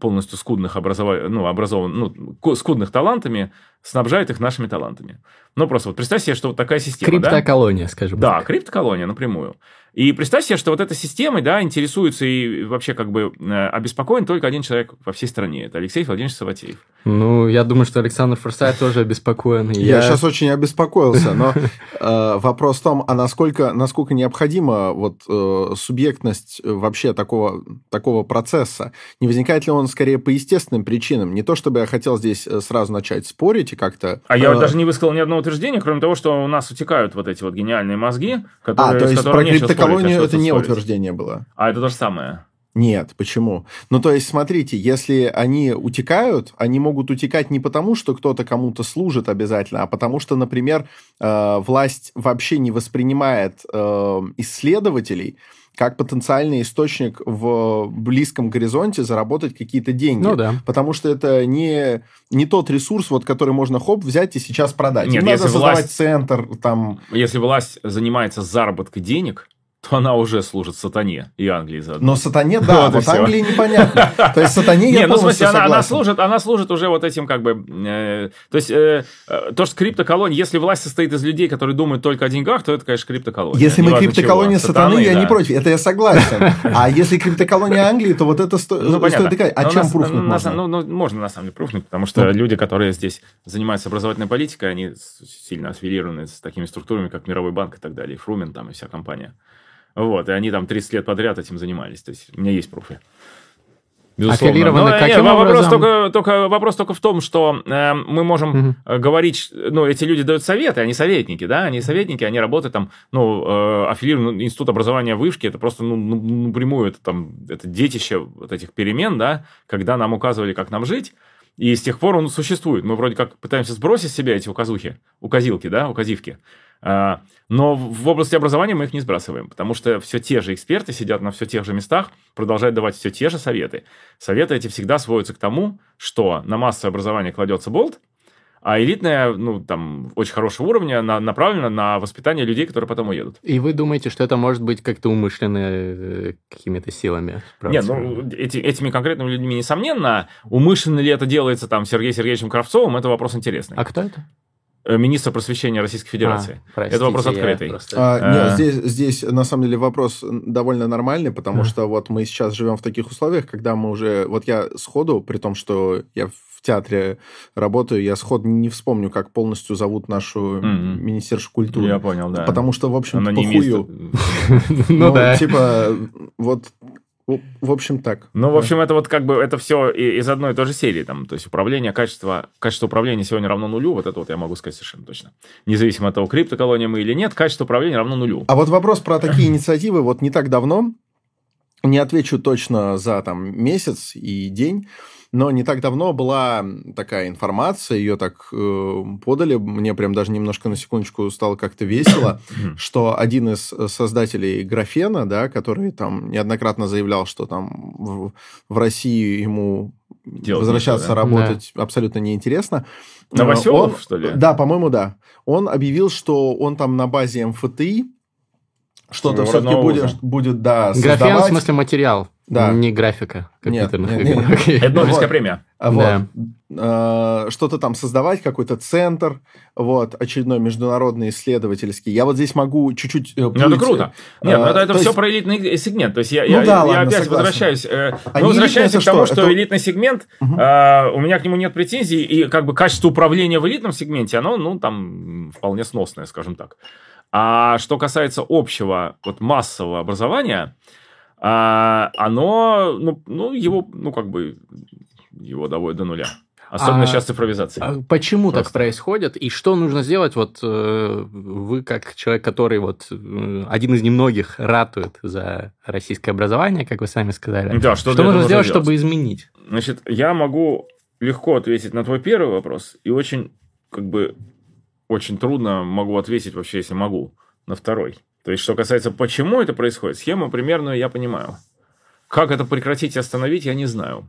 полностью скудных образова... ну, образован... ну, скудных талантами, снабжает их нашими талантами. Ну, просто вот представь себе, что вот такая система. Криптоколония, да? скажем да, так. Да, криптоколония напрямую. И представь себе, что вот этой системой, да, интересуется и вообще как бы э, обеспокоен только один человек во всей стране. Это Алексей Владимирович Саватеев. Ну, я думаю, что Александр Форсайт тоже обеспокоен. Я... я сейчас очень обеспокоился, но э, вопрос в том, а насколько, насколько необходима вот э, субъектность вообще такого, такого процесса? Не возникает ли он скорее по естественным причинам? Не то, чтобы я хотел здесь сразу начать спорить и как-то... А я даже не высказал ни одного утверждения, кроме того, что у нас утекают вот эти вот гениальные мозги, которые... А, то есть про колонию это не утверждение было. А это то же самое. Нет, почему? Ну, то есть, смотрите, если они утекают, они могут утекать не потому, что кто-то кому-то служит обязательно, а потому что, например, э, власть вообще не воспринимает э, исследователей как потенциальный источник в близком горизонте заработать какие-то деньги. Ну да. Потому что это не, не тот ресурс, вот, который можно хоп взять и сейчас продать. Нет, Им если надо власть, центр там. Если власть занимается заработком денег, то она уже служит сатане и Англии заодно. Но сатане, да, вот, вот Англии непонятно. То есть сатане я Не, ну в смысле, она, она, служит, она служит уже вот этим как бы... Э, то есть э, э, то, что криптоколония, если власть состоит из людей, которые думают только о деньгах, то это, конечно, криптоколония. Если мы криптоколония сатаны, сатаны, я да. не против, это я согласен. А если криптоколония Англии, то вот это сто... ну, стоит доказать. А чем пруфнуть можно? Ну, ну, можно на самом деле пруфнуть, потому что ну. люди, которые здесь занимаются образовательной политикой, они сильно аффилированы с такими структурами, как Мировой банк и так далее, и Фрумен там и вся компания. Вот, и они там 30 лет подряд этим занимались. То есть у меня есть пруфы. Безусловно. Аффилированы Но, каким нет, вопрос только, только, вопрос только в том, что э, мы можем угу. говорить, ну, эти люди дают советы, они советники, да, они советники, они работают там, ну, э, аффилирован ну, институт образования вышки, это просто, ну, ну, напрямую, это там, это детище вот этих перемен, да, когда нам указывали, как нам жить, и с тех пор он существует. Мы вроде как пытаемся сбросить с себя эти указухи, указилки, да, указивки. А, но в области образования мы их не сбрасываем, потому что все те же эксперты сидят на все тех же местах, продолжают давать все те же советы. Советы эти всегда сводятся к тому, что на массовое образование кладется болт, а элитное, ну, там, очень хорошего уровня на, направлено на воспитание людей, которые потом уедут. И вы думаете, что это может быть как-то умышленно э, какими-то силами? Нет, ну, эти, этими конкретными людьми, несомненно. Умышленно ли это делается там Сергеем Сергеевичем Кравцовым, это вопрос интересный. А кто это? Э, министра просвещения Российской Федерации. А, простите, это вопрос открытый. Просто... А, нет, а. здесь, здесь на самом деле вопрос довольно нормальный, потому а. что вот мы сейчас живем в таких условиях, когда мы уже... Вот я сходу, при том, что я в театре работаю, я сходу не вспомню, как полностью зовут нашу mm-hmm. министершу культуры. Я понял, да. Потому что, в общем, похую. Ну да. Типа, вот в общем, так. Ну, в общем, это вот как бы это все из одной и той же серии. Там, то есть управление, качество, качество управления сегодня равно нулю. Вот это вот я могу сказать совершенно точно. Независимо от того, криптоколония мы или нет, качество управления равно нулю. А вот вопрос про такие инициативы. Вот не так давно, не отвечу точно за там месяц и день, но не так давно была такая информация, ее так э, подали, мне прям даже немножко на секундочку стало как-то весело, что один из создателей графена, да, который там неоднократно заявлял, что там в, в России ему Делать возвращаться ничего, да? работать да. абсолютно неинтересно. Новоселов, он, что ли? Да, по-моему, да. Он объявил, что он там на базе МФТИ что-то все-таки будет, будет, да, создавать. Графен, в смысле материал. Да. Не графика компьютерных нет, игр. Нет, нет. Это Нобелевская премия. А вот. Да. А, что-то там создавать, какой-то центр, вот, очередной международный исследовательский. Я вот здесь могу чуть-чуть плыть. Э, ну, это круто. Нет, ну, это, это все есть... про элитный сегмент. То есть я, ну, я, да, я ладно, опять согласен. возвращаюсь. Э, мы возвращаемся к тому, что, что элитный сегмент, угу. э, у меня к нему нет претензий, и как бы качество управления в элитном сегменте, оно, ну, там, вполне сносное, скажем так. А что касается общего, вот массового образования, а, оно, ну, ну, его, ну, как бы, его доводит до нуля. Особенно а, сейчас цифровизация. А почему Просто. так происходит? И что нужно сделать? Вот э, вы, как человек, который вот э, один из немногих ратует за российское образование, как вы сами сказали. Да, что, что нужно сделать, сделать, чтобы изменить? Значит, я могу легко ответить на твой первый вопрос и очень, как бы, очень трудно могу ответить вообще, если могу, на второй. То есть, что касается, почему это происходит, схему примерную я понимаю. Как это прекратить и остановить, я не знаю.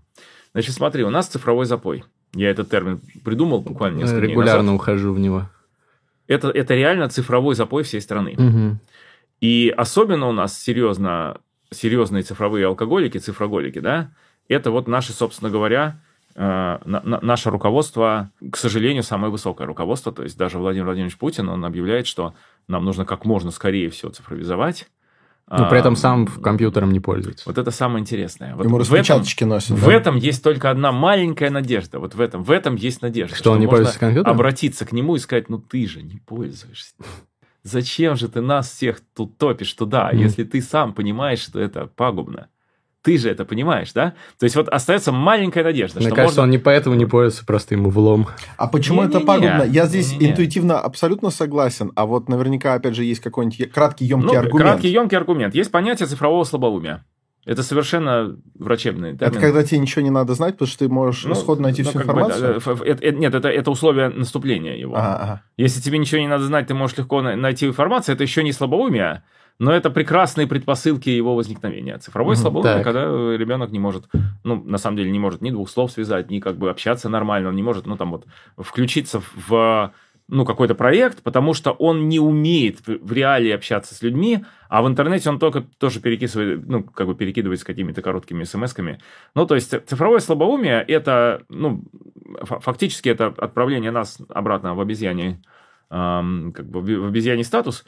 Значит, смотри, у нас цифровой запой. Я этот термин придумал буквально несколько Регулярно дней ухожу в него. это, это реально цифровой запой всей страны. Мгм. И особенно у нас серьезно, серьезные цифровые алкоголики, цифроголики, да, это вот наши, собственно говоря, наше руководство, к сожалению, самое высокое руководство, то есть даже Владимир Владимирович Путин, он объявляет, что нам нужно как можно скорее все цифровизовать. Но при этом сам компьютером не пользуется. Вот это самое интересное. Вот Ему в этом, распечаточки носят. в да? этом есть только одна маленькая надежда. Вот в этом, в этом есть надежда. Что он не можно пользуется компьютером? обратиться к нему и сказать, ну ты же не пользуешься. Зачем же ты нас всех тут топишь туда, Мгм. если ты сам понимаешь, что это пагубно? Ты же это понимаешь, да? То есть вот остается маленькая надежда, Мне что кажется, можно... он не поэтому не пользуется, просто ему влом. А почему это Не-не-не. пагубно? Я здесь Не-не-не. интуитивно абсолютно согласен, а вот наверняка, опять же, есть какой-нибудь краткий, емкий Ну, аргумент. краткий, емкий аргумент. Есть понятие цифрового слабоумия. Это совершенно врачебный термин. Это когда тебе ничего не надо знать, потому что ты можешь Ну, сходу найти ну, всю бы, информацию. ф- это- это- нет, это, это условие наступления его. Ага, ага. Если тебе ничего не надо знать, ты можешь легко на- найти информацию. Это еще не слабоумие, но это прекрасные предпосылки его возникновения. Цифровое Мгм, слабоумие, так. когда э, ребенок не может, ну, на самом деле, не может ни двух слов связать, ни как бы общаться нормально, он не может, ну, там вот, включиться в ну, какой-то проект, потому что он не умеет в реалии общаться с людьми, а в интернете он только тоже перекидывает, ну, как бы перекидывается какими-то короткими смс-ками. Ну, то есть цифровое слабоумие – это, ну, фа- фактически это отправление нас обратно в обезьяне, ам, как бы в обезьяний статус,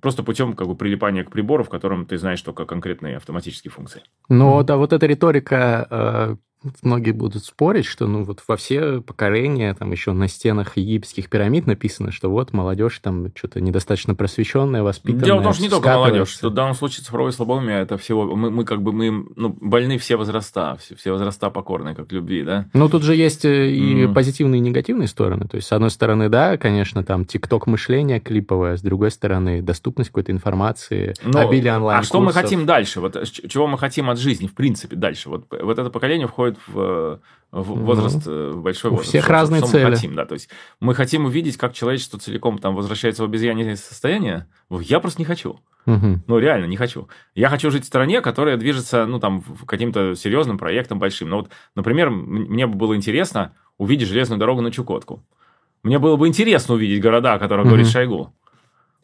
просто путем как бы прилипания к прибору, в котором ты знаешь только конкретные автоматические функции. Но да, вот эта риторика, э, многие будут спорить, что ну вот во все поколения, там еще на стенах египетских пирамид написано, что вот молодежь там что-то недостаточно просвещенная, воспитанная. Дело в том, что не только молодежь, что в данном случае цифровое слабоумие это всего, мы, мы как бы мы ну, больны все возраста, все, все возраста покорные, как любви, да. Ну, тут же есть э, и Мгм. позитивные, и негативные стороны. То есть, с одной стороны, да, конечно, там тикток мышление клиповое, с другой стороны, доступность какой-то информации, Но- обилие онлайн А что мы хотим дальше? Вот ч- чего мы хотим от жизни, в принципе, дальше? Вот, вот это поколение входит в, в возраст, э, в большой у возраст. всех разные цели. Мы хотим, да, то есть мы хотим увидеть, как человечество целиком там возвращается в обезьянье состояние. Я просто не хочу. Мгм. Ну, реально, не хочу. Я хочу жить в стране, которая движется, ну, там, каким-то серьезным проектом большим. Ну, вот, например, мне бы было интересно увидеть железную дорогу на Чукотку. Мне было бы интересно увидеть города, о которых Мгм. говорит Шойгу.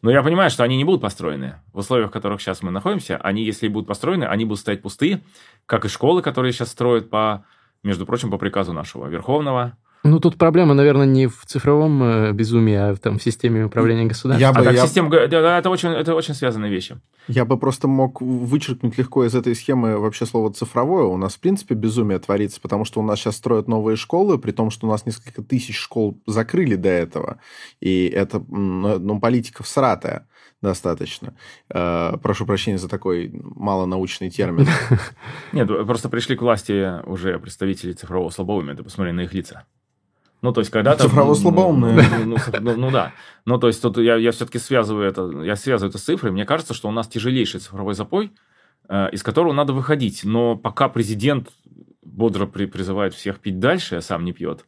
Но я понимаю, что они не будут построены. В условиях, в которых сейчас мы находимся, они, если будут построены, они будут стоять пустые, как и школы, которые сейчас строят по, между прочим, по приказу нашего Верховного. Ну, тут проблема, наверное, не в цифровом э, безумии, а в, там, в системе управления государством. Я А бы, так я, система... Это очень, это очень связанные вещи. я бы просто мог вычеркнуть легко из этой схемы вообще слово «цифровое». У нас, в принципе, безумие творится, потому что у нас сейчас строят новые школы, при том, что у нас несколько тысяч школ закрыли до этого. И это, м, ну, политика всратая достаточно. Э, прошу прощения за такой малонаучный термин. Нет, просто пришли к власти уже представители цифрового слабоумия, ты посмотри на их лица. Ну, то есть, когда-то... Цифрово ну, слабоумные. Ну, ну, ну, ну, да. Ну, то есть, тут я, я все-таки связываю это, я связываю это с цифрой. Мне кажется, что у нас тяжелейший цифровой запой, э, из которого надо выходить. Но пока президент бодро при- призывает всех пить дальше, а сам не пьет,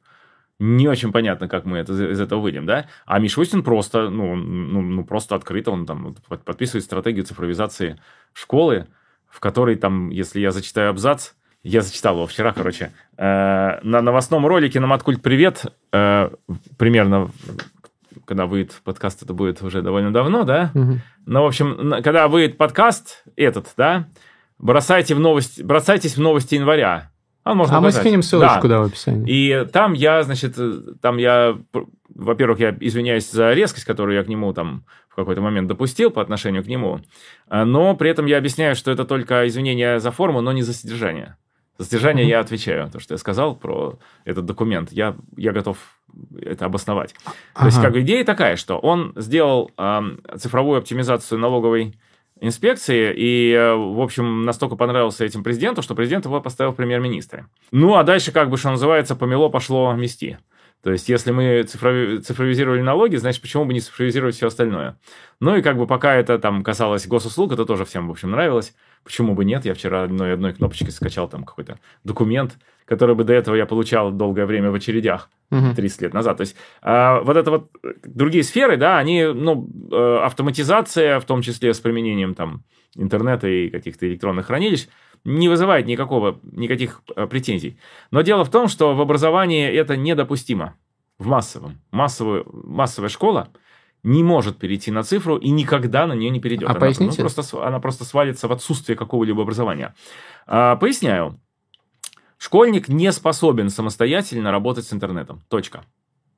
не очень понятно, как мы это, из этого выйдем, да? А Мишустин просто, ну, ну, ну, просто открыто, он там подписывает стратегию цифровизации школы, в которой там, если я зачитаю абзац, я зачитал его вчера, короче, э, на новостном ролике на Маткульт Привет, э, примерно, когда выйдет подкаст, это будет уже довольно давно, да? Мгм. Ну, в общем, когда выйдет подкаст этот, да, бросайте в новости, бросайтесь в новости января. Он можно А мы скинем ссылочку, Да. да, в описании. И там я, значит, э, там я, во-первых, я извиняюсь за резкость, которую я к нему там в какой-то момент допустил по отношению к нему, а, но при этом я объясняю, что это только извинение за форму, но не за содержание. За содержание я отвечаю, то, что я сказал про этот документ, я, я готов это обосновать. То есть, Ага. как бы идея такая, что он сделал ам, цифровую оптимизацию налоговой инспекции, и, э, в общем, настолько понравился этим президенту, что президент его поставил в премьер-министры. Ну, а дальше, как бы, что называется, помело пошло мести. То есть, если мы цифрови- цифровизировали налоги, значит, почему бы не цифровизировать все остальное? Ну, и как бы пока это там касалось госуслуг, это тоже всем, в общем, нравилось. Почему бы нет? Я вчера одной, одной кнопочкой скачал там какой-то документ, который бы до этого я получал долгое время в очередях. Мгм. 30 лет назад. То есть а, вот это вот э, другие сферы, да, они, ну, э, автоматизация, в том числе с применением там интернета и каких-то электронных хранилищ, не вызывает никакого, никаких э, претензий. Но дело в том, что в образовании это недопустимо. В массовом. Массовую, массовая школа не может перейти на цифру и никогда на нее не перейдет. А она, поясните? Ну, просто, она просто свалится в отсутствие какого-либо образования. А, поясняю. Школьник не способен самостоятельно работать с интернетом. Точка.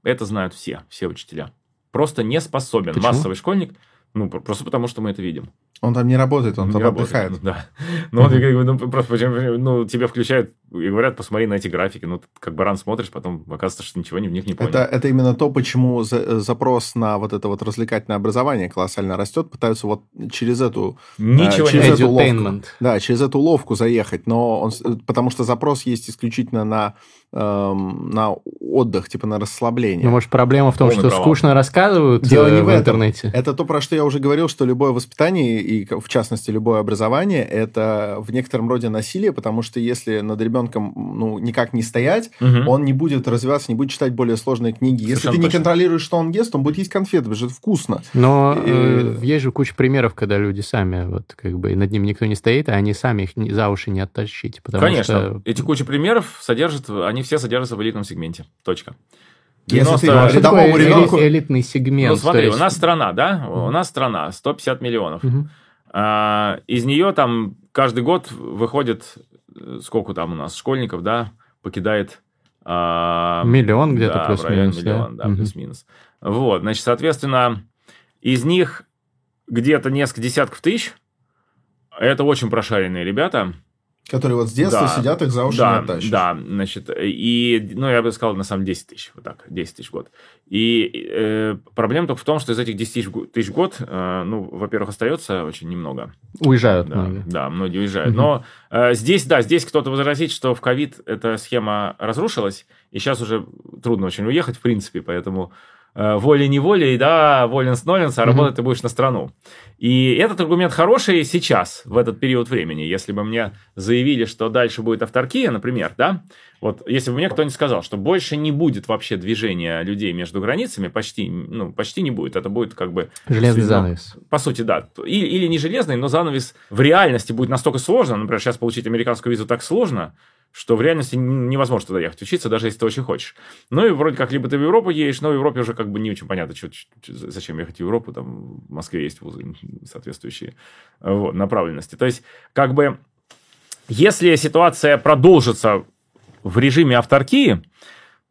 Это знают все, все учителя. Просто не способен. Почему? Массовый школьник, ну, просто потому что мы это видим. Он там не работает, он Не там работает, отдыхает. ну, Да. Ну, он, ну, просто почему, ну, тебя включают и говорят, посмотри на эти графики. Ну, ты как баран смотришь, потом оказывается, что ничего не в них не понял. Это, это именно то, почему за- запрос на вот это вот развлекательное образование колоссально растет, пытаются вот через эту Ничего а, не через эту уловку. Edutainment. Да, через эту уловку заехать, но он, потому что запрос есть исключительно на, эм, на отдых, типа на расслабление. Ну, может, проблема в том, Полный что провал. скучно рассказывают Дело э, не в в этом. интернете. Это то, про что я уже говорил, что любое воспитание, и в частности любое образование, это в некотором роде насилие, потому что если над ребенком ну, никак не стоять, Мгм. он не будет развиваться, не будет читать более сложные книги. Если Совершенно ты не точно. контролируешь, что он ест, он будет есть конфеты, потому что это вкусно. Но И- э, есть же куча примеров, когда люди сами, вот как бы над ним никто не стоит, а они сами их не- за уши не оттащить. Конечно. что Эти куча примеров содержат, они все содержатся в элитном сегменте. Точка. Если 90 ты А что рядовому такое ребенку- эли- элитный сегмент? Ну, смотри, есть- у нас страна, да? У нас страна, 150 миллионов. А, из нее там каждый год выходит, э, сколько там у нас школьников, да, покидает... а, Миллион где-то да, плюс-минус, да? да, плюс-минус. Вот, значит, соответственно, из них где-то несколько десятков тысяч, это очень прошаренные ребята, Которые вот с детства Да. сидят, их за уши не да, оттащишь. да, значит, и, ну, я бы сказал, на самом деле, 10 тысяч, вот так, 10 тысяч в год. И э, проблема только в том, что из этих 10 тысяч тысяч в год, э, ну, во-первых, остается очень немного. Уезжают Да, многие. да, многие уезжают. Мгм. Но э, здесь, да, здесь кто-то возразит, что в ковид эта схема разрушилась, и сейчас уже трудно очень уехать, в принципе, поэтому волей-неволей, да, воленс-ноленс, а Мгм. работать ты будешь на страну. И этот аргумент хороший сейчас, в этот период времени. Если бы мне заявили, что дальше будет авторкия, например, да, вот если бы мне кто-нибудь сказал, что больше не будет вообще движения людей между границами, почти, ну, почти не будет, это будет как бы Железный Судьба. занавес. по сути, да. И- Или не железный, но занавес в реальности будет настолько сложно. Например, сейчас получить американскую визу так сложно, что в реальности невозможно туда ехать учиться, даже если ты очень хочешь. Ну и вроде как либо ты в Европу едешь, но в Европе уже как бы не очень понятно, чё- зачем ехать в Европу, там в Москве есть вузы соответствующие вот, направленности. То есть, как бы, если ситуация продолжится в режиме авторкии,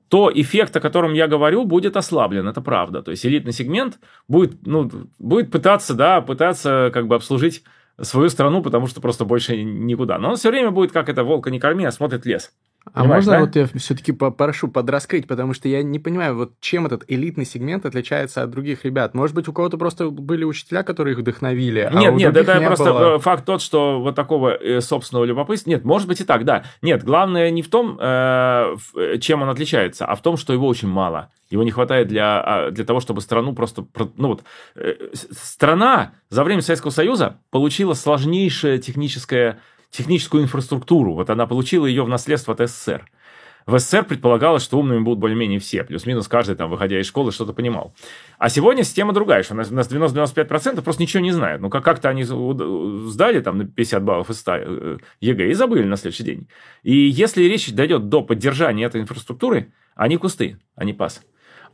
то эффект, о котором я говорю, будет ослаблен, это правда. То есть элитный сегмент будет, ну, будет пытаться, да, пытаться как бы обслужить свою страну, потому что просто больше никуда. Но он все время будет, как это, волка не корми, а смотрит лес. А Понимаешь, можно да? вот я все-таки попрошу подраскрыть, потому что я не понимаю, вот чем этот элитный сегмент отличается от других ребят. Может быть, у кого-то просто были учителя, которые их вдохновили, а нет, у нет, это не просто было. э, факт тот, что вот такого э, собственного любопытства... Нет, может быть и так, да. Нет, главное не в том, э, чем он отличается, а в том, что его очень мало. Его не хватает для, а, для того, чтобы страну просто... про- Ну вот, страна за время Советского Союза получила сложнейшее техническое, техническую инфраструктуру. Вот она получила ее в наследство от СССР. В СССР предполагалось, что умными будут более-менее все. Плюс-минус каждый, там, выходя из школы, что-то понимал. А сегодня система другая, что у нас у нас 90-95% просто ничего не знают. Ну, как- как-то они сдали там на 50 баллов из 100 э, ЕГЭ и забыли на следующий день. И если речь дойдет до поддержания этой инфраструктуры, они кусты, они пас.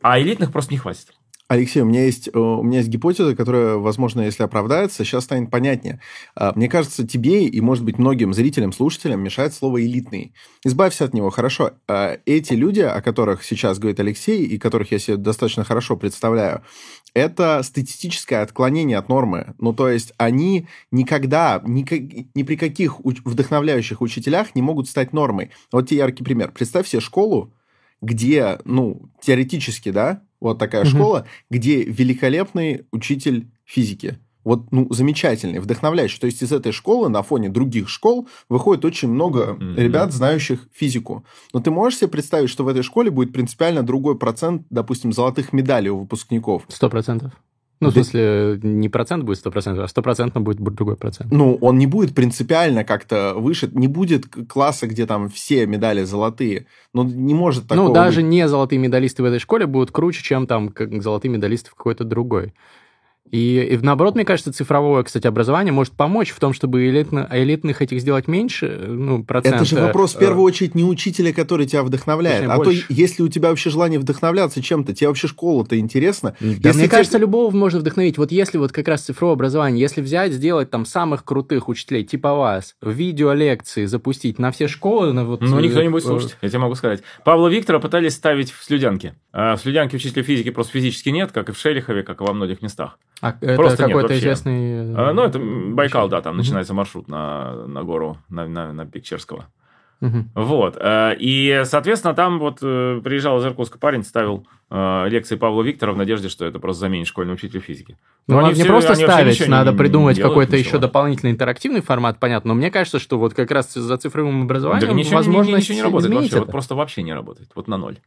А элитных просто не хватит. Алексей, у меня есть, э, у меня есть гипотеза, которая, возможно, если оправдается, сейчас станет понятнее. А, Мне кажется, тебе и, может быть, многим зрителям, слушателям мешает слово «элитный». Избавься от него, хорошо. А Эти люди, о которых сейчас говорит Алексей, и которых я себе достаточно хорошо представляю, это статистическое отклонение от нормы. Ну, то есть они никогда, ни, ни при каких вдохновляющих учителях не могут стать нормой. Вот тебе яркий пример. Представь себе школу, где, ну, теоретически, да, вот такая Мгм. школа, где великолепный учитель физики. Вот, ну, замечательный, вдохновляющий. То есть из этой школы на фоне других школ выходит очень много Мгм. ребят, знающих физику. Но ты можешь себе представить, что в этой школе будет принципиально другой процент, допустим, золотых медалей у выпускников? Сто процентов. Ну, в смысле, не процент будет сто процентов, а стопроцентно будет другой процент. Ну, он не будет принципиально как-то выше, не будет класса, где там все медали золотые. Ну, не может такого Ну, даже быть. не золотые медалисты в этой школе будут круче, чем там золотые медалисты в какой-то другой. И, и наоборот, мне кажется, цифровое, кстати, образование может помочь в том, чтобы элитно, элитных этих сделать меньше, ну, процента. Это же вопрос в первую очередь не учителя, который тебя вдохновляет, а больше. то, если у тебя вообще желание вдохновляться чем-то, тебе вообще школа-то интересна. Да, если мне тебе... кажется, любого можно вдохновить. Вот если вот как раз цифровое образование, если взять, сделать там самых крутых учителей, типа вас, видеолекции запустить на все школы, на вот... Ну, никто не будет э, слушать, я тебе могу сказать. Павла Виктора пытались ставить в Слюдянке. А в Слюдянке учителя физики просто физически нет, как и в Шелихове, как и во многих местах. А это какой-то известный... А, ну, это Байкал, да, там угу. начинается маршрут на, на гору, на, на, на пик Черского. Угу. Вот. Э, и, соответственно, там вот э, приезжал из Иркутска парень, ставил э, лекции Павла Виктора в надежде, что это просто заменит школьный учитель физики. Ну, они не все, просто ставить, надо не, придумать какой-то еще дополнительный интерактивный формат, понятно. Но мне кажется, что вот как раз за цифровым образованием да ничего, возможно, ничего не работает вообще. Вот просто вообще не работает. Вот на ноль.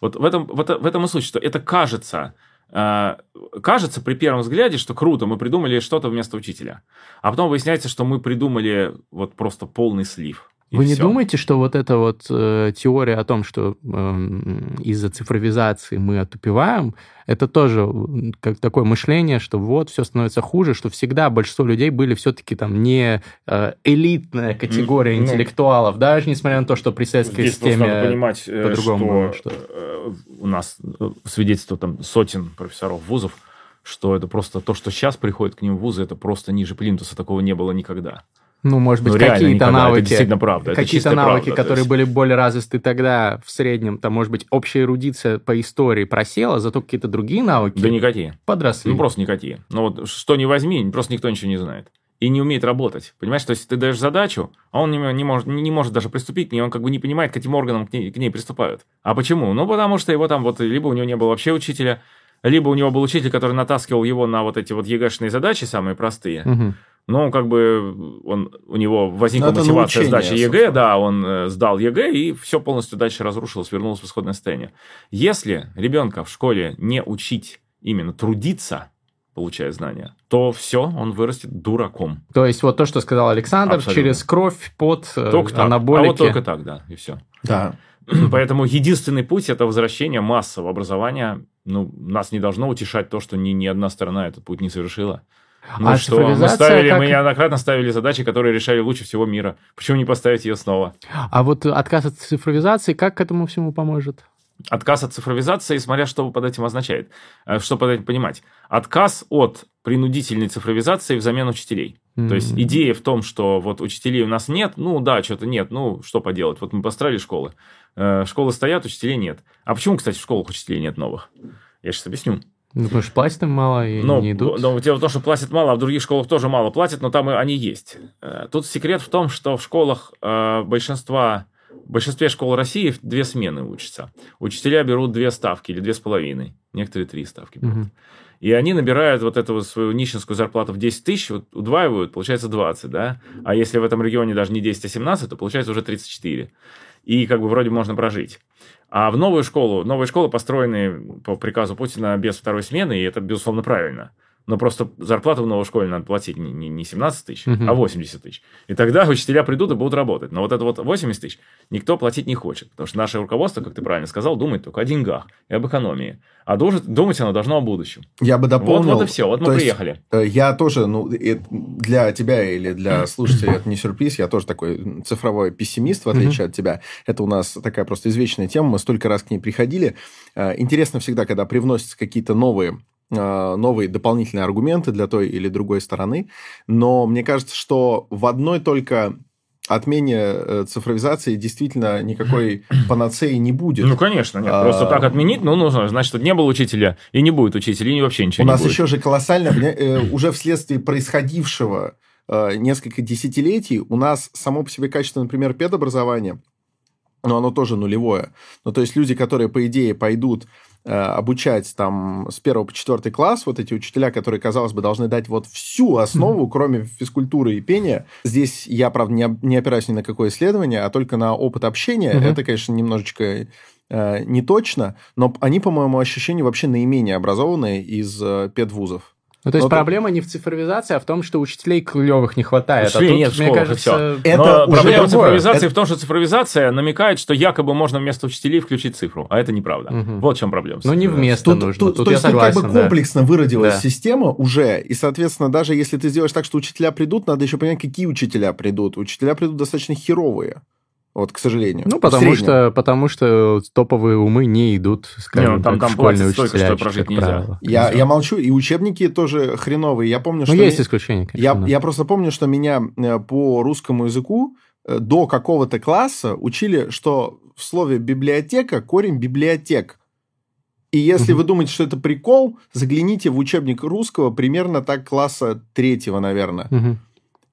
Вот в этом, вот в этом и суть, что это кажется Э, кажется при первом взгляде, что круто, мы придумали что-то вместо учителя. А потом выясняется, что мы придумали вот просто полный слив. Вы не думаете, что вот эта вот э, теория о том, что э, из-за цифровизации мы отупеваем, это тоже как такое мышление, что вот все становится хуже, что всегда большинство людей были все-таки там не э, элитная категория ну, интеллектуалов, даже несмотря на то, что при советской здесь системе надо понимать, э, по-другому. Что, что э, у нас э, свидетельство там сотен профессоров вузов, что это просто то, что сейчас приходит к ним в вузы, это просто ниже плинтуса, такого не было никогда. Ну, может быть, ну, какие-то навыки. Это действительно правда. Какие-то навыки, правда, которые есть... были более развиты тогда в среднем, там, может быть, общая эрудиция по истории просела, зато какие-то другие навыки. Да никакие. Подросли. Ну, просто никакие. Ну, вот что не возьми, просто никто ничего не знает. И не умеет работать. Понимаешь, то есть ты даешь задачу, а он не, не, может, не может даже приступить к ней, он как бы не понимает, каким органам к ней, к ней приступают. А почему? Ну, потому что его там вот, либо у него не было вообще учителя, либо у него был учитель, который натаскивал его на вот эти вот ЕГЭшные задачи, самые простые. Угу но как бы он, у него возникла ну, мотивация сдачи ЕГЭ, да, он э, сдал ЕГЭ, и все полностью дальше разрушилось, вернулось в исходное состояние. Если ребенка в школе не учить именно трудиться, получая знания, то все, он вырастет дураком. То есть вот то, что сказал Александр, Абсолютно. через кровь, под э, только анаболики. А вот только так, да, и все. Да. Поэтому единственный путь – это возвращение массового образования. Ну, нас не должно утешать то, что ни, ни одна сторона этот путь не совершила. Ну а что, мы ставили, как... мы неоднократно ставили задачи, которые решали лучше всего мира. Почему не поставить ее снова? А вот отказ от цифровизации как к этому всему поможет? Отказ от цифровизации, смотря что под этим означает, э, что под этим понимать. Отказ от принудительной цифровизации взамен учителей. Mm-hmm. То есть идея в том, что вот учителей у нас нет, ну да, что-то нет, ну что поделать, вот мы построили школы, э, школы стоят, учителей нет. А почему, кстати, в школах учителей нет новых? Я сейчас объясню. Ну, потому что платят им мало и ну, не идут. Но дело в том, что платят мало, а в других школах тоже мало платят, но там и они есть. Э, тут секрет в том, что в школах э, большинства, в большинстве школ России две смены учатся. Учителя берут две ставки или две с половиной, некоторые три ставки берут. Угу. И они набирают вот эту вот свою нищенскую зарплату в 10 тысяч, вот удваивают, получается 20, да? А если в этом регионе даже не 10, а 17, то получается уже 34. И как бы вроде можно прожить. А в новую школу, новые школы построены по приказу Путина без второй смены, и это, безусловно, правильно но просто зарплату в новой школе надо платить не, не, не 17 тысяч, угу. а 80 тысяч. И тогда учителя придут и будут работать. Но вот это вот 80 тысяч никто платить не хочет, потому что наше руководство, как ты правильно сказал, думает только о деньгах и об экономии. А думать, думать оно должно о будущем. Я бы дополнил. Вот, вот и все, вот мы приехали. Есть, я тоже, ну, для тебя или для слушателей это не сюрприз, я тоже такой цифровой пессимист, в отличие от тебя. Это у нас такая просто извечная тема, мы столько раз к ней приходили. Э, интересно всегда, когда привносятся какие-то новые новые дополнительные аргументы для той или другой стороны. Но мне кажется, что в одной только отмене э, цифровизации действительно никакой панацеи не будет. Ну, конечно, нет. Просто а... так отменить, ну, нужно, значит, что не было учителя, и не будет учителя, и вообще ничего У нас будет. еще же колоссально, э, уже вследствие происходившего э, несколько десятилетий, у нас само по себе качество, например, педобразования, но оно тоже нулевое. Ну, то есть люди, которые, по идее, пойдут обучать там с первого по четвертый класс, вот эти учителя, которые, казалось бы, должны дать вот всю основу, mm-hmm. кроме физкультуры и пения. Здесь я, правда, не, не опираюсь ни на какое исследование, а только на опыт общения. Mm-hmm. Это, конечно, немножечко э, не точно, но они, по моему ощущению, вообще наименее образованные из э, педвузов. Ну, то есть Но проблема не в цифровизации, а в том, что учителей клевых не хватает. Учителей а тут, нет в школах, мне кажется... все. Это Но проблема цифровизации это... в том, что цифровизация намекает, что якобы можно вместо учителей включить цифру, а это неправда. Угу. Вот в чем проблема. Ну, не вместо тут, нужно. Тут, тут то есть согласен, как бы комплексно да. выродилась да. система уже, и, соответственно, даже если ты сделаешь так, что учителя придут, надо еще понять, какие учителя придут. Учителя придут достаточно херовые. Вот, к сожалению. Ну, потому что, потому что топовые умы не идут, скажем не, ну, там, так, там школьные учителя. Столько, что прожить нельзя. Я, я молчу, и учебники тоже хреновые. Я помню, ну, что... Ну, есть исключения, конечно. Я, да. я просто помню, что меня э, по русскому языку э, до какого-то класса учили, что в слове «библиотека» корень «библиотек». И если вы думаете, что это прикол, загляните в учебник русского примерно так класса третьего, наверное.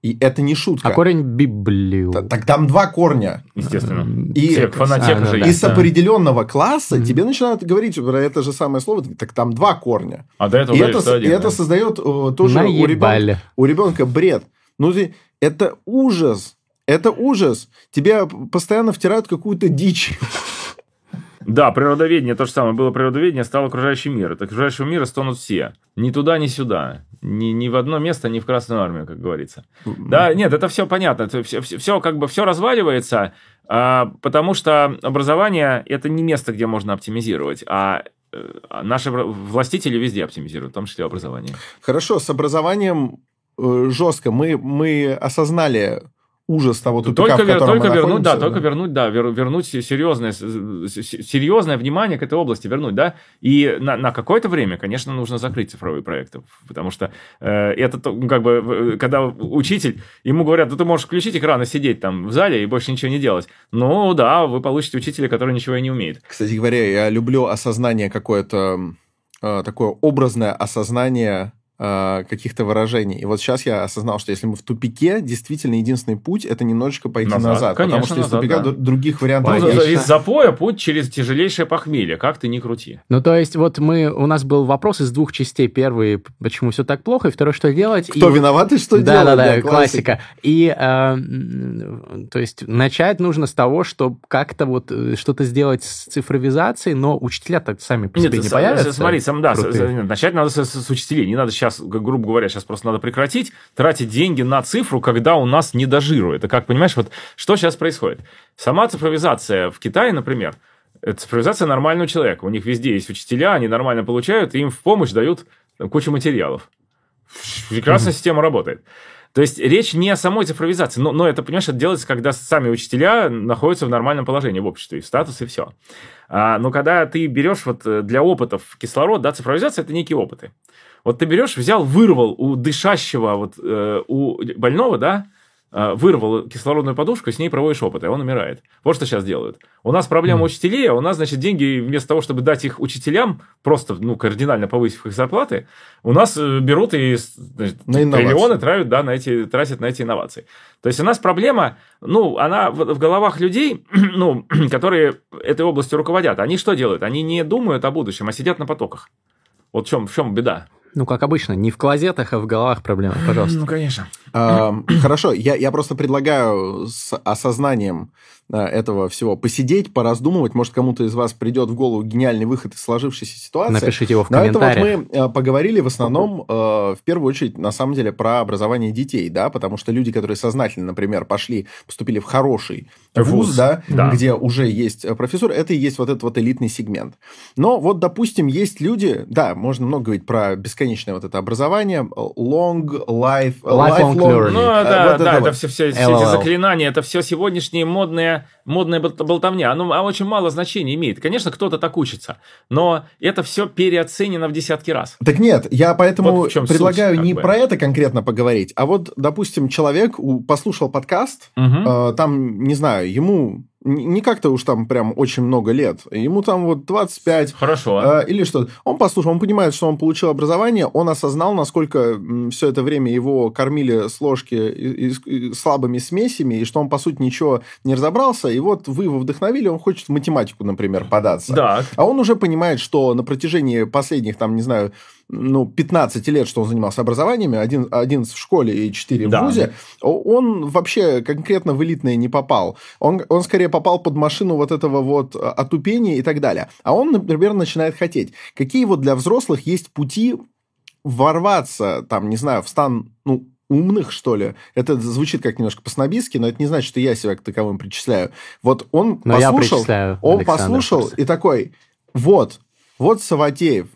И это не шутка. А корень библию. Так, так там два корня. Естественно. И, Все, а, же да, из да. определенного класса mm-hmm. тебе начинают говорить про это же самое слово. Так там два корня. А до этого и это, один, и да? это создает о, тоже у ребенка, у ребенка бред. Ну, это ужас. Это ужас. Тебе постоянно втирают какую-то дичь. Да, природоведение то же самое. Было природоведение, стал окружающий мир. От окружающего мира стонут все. Ни туда, ни сюда. Ни, ни в одно место, ни в Красную Армию, как говорится. Да, нет, это все понятно. Это все, все, все как бы все разваливается, а, потому что образование – это не место, где можно оптимизировать, а э, наши властители везде оптимизируют, в том числе образование. Хорошо, с образованием э, жестко. Мы, мы осознали ужас того тупика, только, в котором только вернуть, да, да, только вернуть, да, вернуть серьезное, серьезное внимание к этой области, вернуть, да, и на, на какое-то время, конечно, нужно закрыть цифровые проекты, потому что э, это как бы, когда учитель, ему говорят, ну ты можешь включить экран и сидеть там в зале и больше ничего не делать, ну да, вы получите учителя, который ничего и не умеет. Кстати говоря, я люблю осознание какое-то, э, такое образное осознание Э, каких-то выражений. И вот сейчас я осознал, что если мы в тупике, действительно единственный путь это немножечко пойти назад. назад конечно, потому что назад, из тупика да. других вариантов ну, Из запоя путь через тяжелейшее похмелье. Как ты не крути. Ну, то есть, вот мы, у нас был вопрос из двух частей. Первый, почему все так плохо, и второй, что делать. Кто и... виноват и что да, делать. Да, да, да, классика. И, э, то есть, начать нужно с того, что как-то вот э, что-то сделать с цифровизацией, но учителя так сами по себе Нет, не появятся. Смотри, сам, да, начать надо с, с учителей. Не надо сейчас, грубо говоря, сейчас просто надо прекратить тратить деньги на цифру, когда у нас не до жиру. Это как, понимаешь, вот что сейчас происходит? Сама цифровизация в Китае, например, это цифровизация нормального человека. У них везде есть учителя, они нормально получают, и им в помощь дают кучу материалов. Прекрасная mm-hmm. система работает. То есть речь не о самой цифровизации, но, но это, понимаешь, это делается, когда сами учителя находятся в нормальном положении в обществе, в статусе и все. А, но когда ты берешь вот э, для опытов кислород, да, цифровизация – это некие опыты. Вот ты берешь, взял, вырвал у дышащего, вот э, у больного, да, э, вырвал кислородную подушку, с ней проводишь опыт, и он умирает. Вот что сейчас делают. У нас проблема mm. учителей, а у нас, значит, деньги вместо того, чтобы дать их учителям, просто, ну, кардинально повысив их зарплаты, у нас э, берут и значит, триллионы тратят, да, на эти, тратят на эти инновации. То есть у нас проблема, ну, она в, в головах людей, ну, которые этой областью руководят. Они что делают? Они не думают о будущем, а сидят на потоках. Вот в чем, в чем беда. Ну, как обычно, не в клозетах, а в головах проблема, пожалуйста. Ну, конечно. Хорошо, я, я просто предлагаю с осознанием этого всего посидеть, пораздумывать. Может, кому-то из вас придет в голову гениальный выход из сложившейся ситуации. Напишите его в комментариях. это вот мы э, поговорили в основном, э, в первую очередь, на самом деле, про образование детей, да, потому что люди, которые сознательно, например, пошли, поступили в хороший вуз, вуз да, да, где уже есть профессор, это и есть вот этот вот элитный сегмент. Но вот, допустим, есть люди, да, можно много говорить про бесконечное вот это образование, long life, lifelong, learning. Ну, да, вот да, это, это вот. все, все, все эти заклинания, это все сегодняшние модные модная, болтовня, оно, оно очень мало значения имеет. Конечно, кто-то так учится, но это все переоценено в десятки раз. Так нет, я поэтому вот предлагаю суть, не бы. про это конкретно поговорить, а вот, допустим, человек послушал подкаст, угу. э, там, не знаю, ему не как-то уж там прям очень много лет. Ему там вот 25. Хорошо. Э, или что Он послушал, он понимает, что он получил образование, он осознал, насколько все это время его кормили с ложки и, и, и слабыми смесями, и что он, по сути, ничего не разобрался. И вот вы его вдохновили, он хочет в математику, например, податься. Да. А он уже понимает, что на протяжении последних, там, не знаю, ну, 15 лет, что он занимался образованиями, один, 11 в школе и 4 да. в ВУЗе, он вообще конкретно в элитное не попал. Он, он скорее попал под машину вот этого вот а, отупения и так далее. А он, например, начинает хотеть. Какие вот для взрослых есть пути ворваться, там, не знаю, в стан, ну, умных, что ли. Это звучит как немножко по-снобистски, но это не значит, что я себя к таковым причисляю. Вот он но послушал, он послушал просто. и такой, вот, вот Саватеев,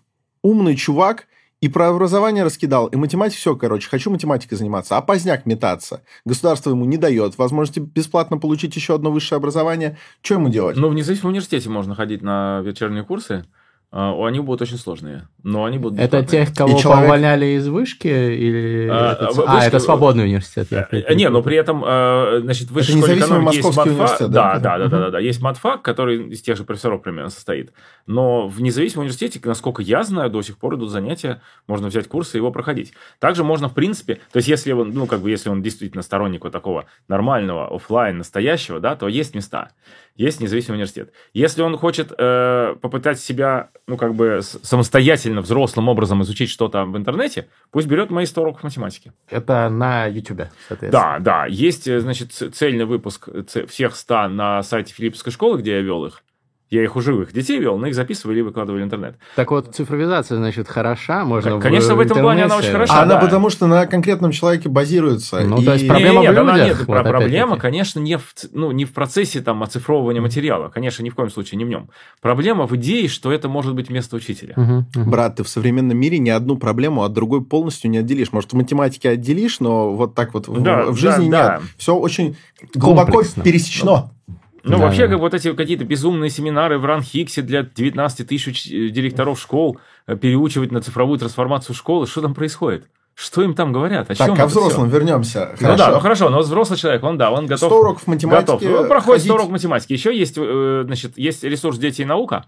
умный чувак, и про образование раскидал, и математик все, короче, хочу математикой заниматься, а поздняк метаться. Государство ему не дает возможности бесплатно получить еще одно высшее образование. Что ему делать? Ну, в независимом университете можно ходить на вечерние курсы. А, они будут очень сложные, но они будут Это тех, кого человек... поваляли из вышки? Или а, этот... вышки... а, это свободный университет. Я э, не, но при этом, э, значит, в высшей школе экономики есть матфак. Да, да, да, да, да, да, есть матфак, который из тех же профессоров примерно состоит. Но в независимом университете, насколько я знаю, до сих пор идут занятия, можно взять курсы и его проходить. Также можно, в принципе, то есть если он, ну, как бы, если он действительно сторонник вот такого нормального офлайн настоящего, да, то есть места есть независимый университет. Если он хочет э, попытать себя, ну, как бы самостоятельно, взрослым образом изучить что-то в интернете, пусть берет мои 100 уроков математики. Это на YouTube, соответственно. Да, да. Есть, э, значит, цельный выпуск всех 100 на сайте Филипповской школы, где я вел их. Я их у живых детей вел, но их записывали и выкладывали в интернет. Так вот, цифровизация, значит, хороша, можно так, Конечно, в, в этом интернете... плане она очень хороша, Она да. потому что на конкретном человеке базируется. Ну, и... то есть проблема не, не, в людях? Нет, вот проблема, конечно, не в, ну, не в процессе там оцифровывания материала. Конечно, ни в коем случае не в нем. Проблема в идее, что это может быть место учителя. Угу, угу. Брат, ты в современном мире ни одну проблему от другой полностью не отделишь. Может, в математике отделишь, но вот так вот да, в, в жизни да, нет. Да. Все очень глубоко Комплексно. пересечено. Ну, да. вообще, как вот эти какие-то безумные семинары в Ранхиксе для 19 тысяч э, директоров школ э, переучивать на цифровую трансформацию школы, что там происходит? Что им там говорят? О так, чем ко взрослым все? вернемся. Хорошо. Ну да, ну хорошо, но взрослый человек, он да, он готов. 100 уроков математики. Готов. Ну, проходит 100 уроков математики. Еще есть, э, значит, есть ресурс «Дети и наука»,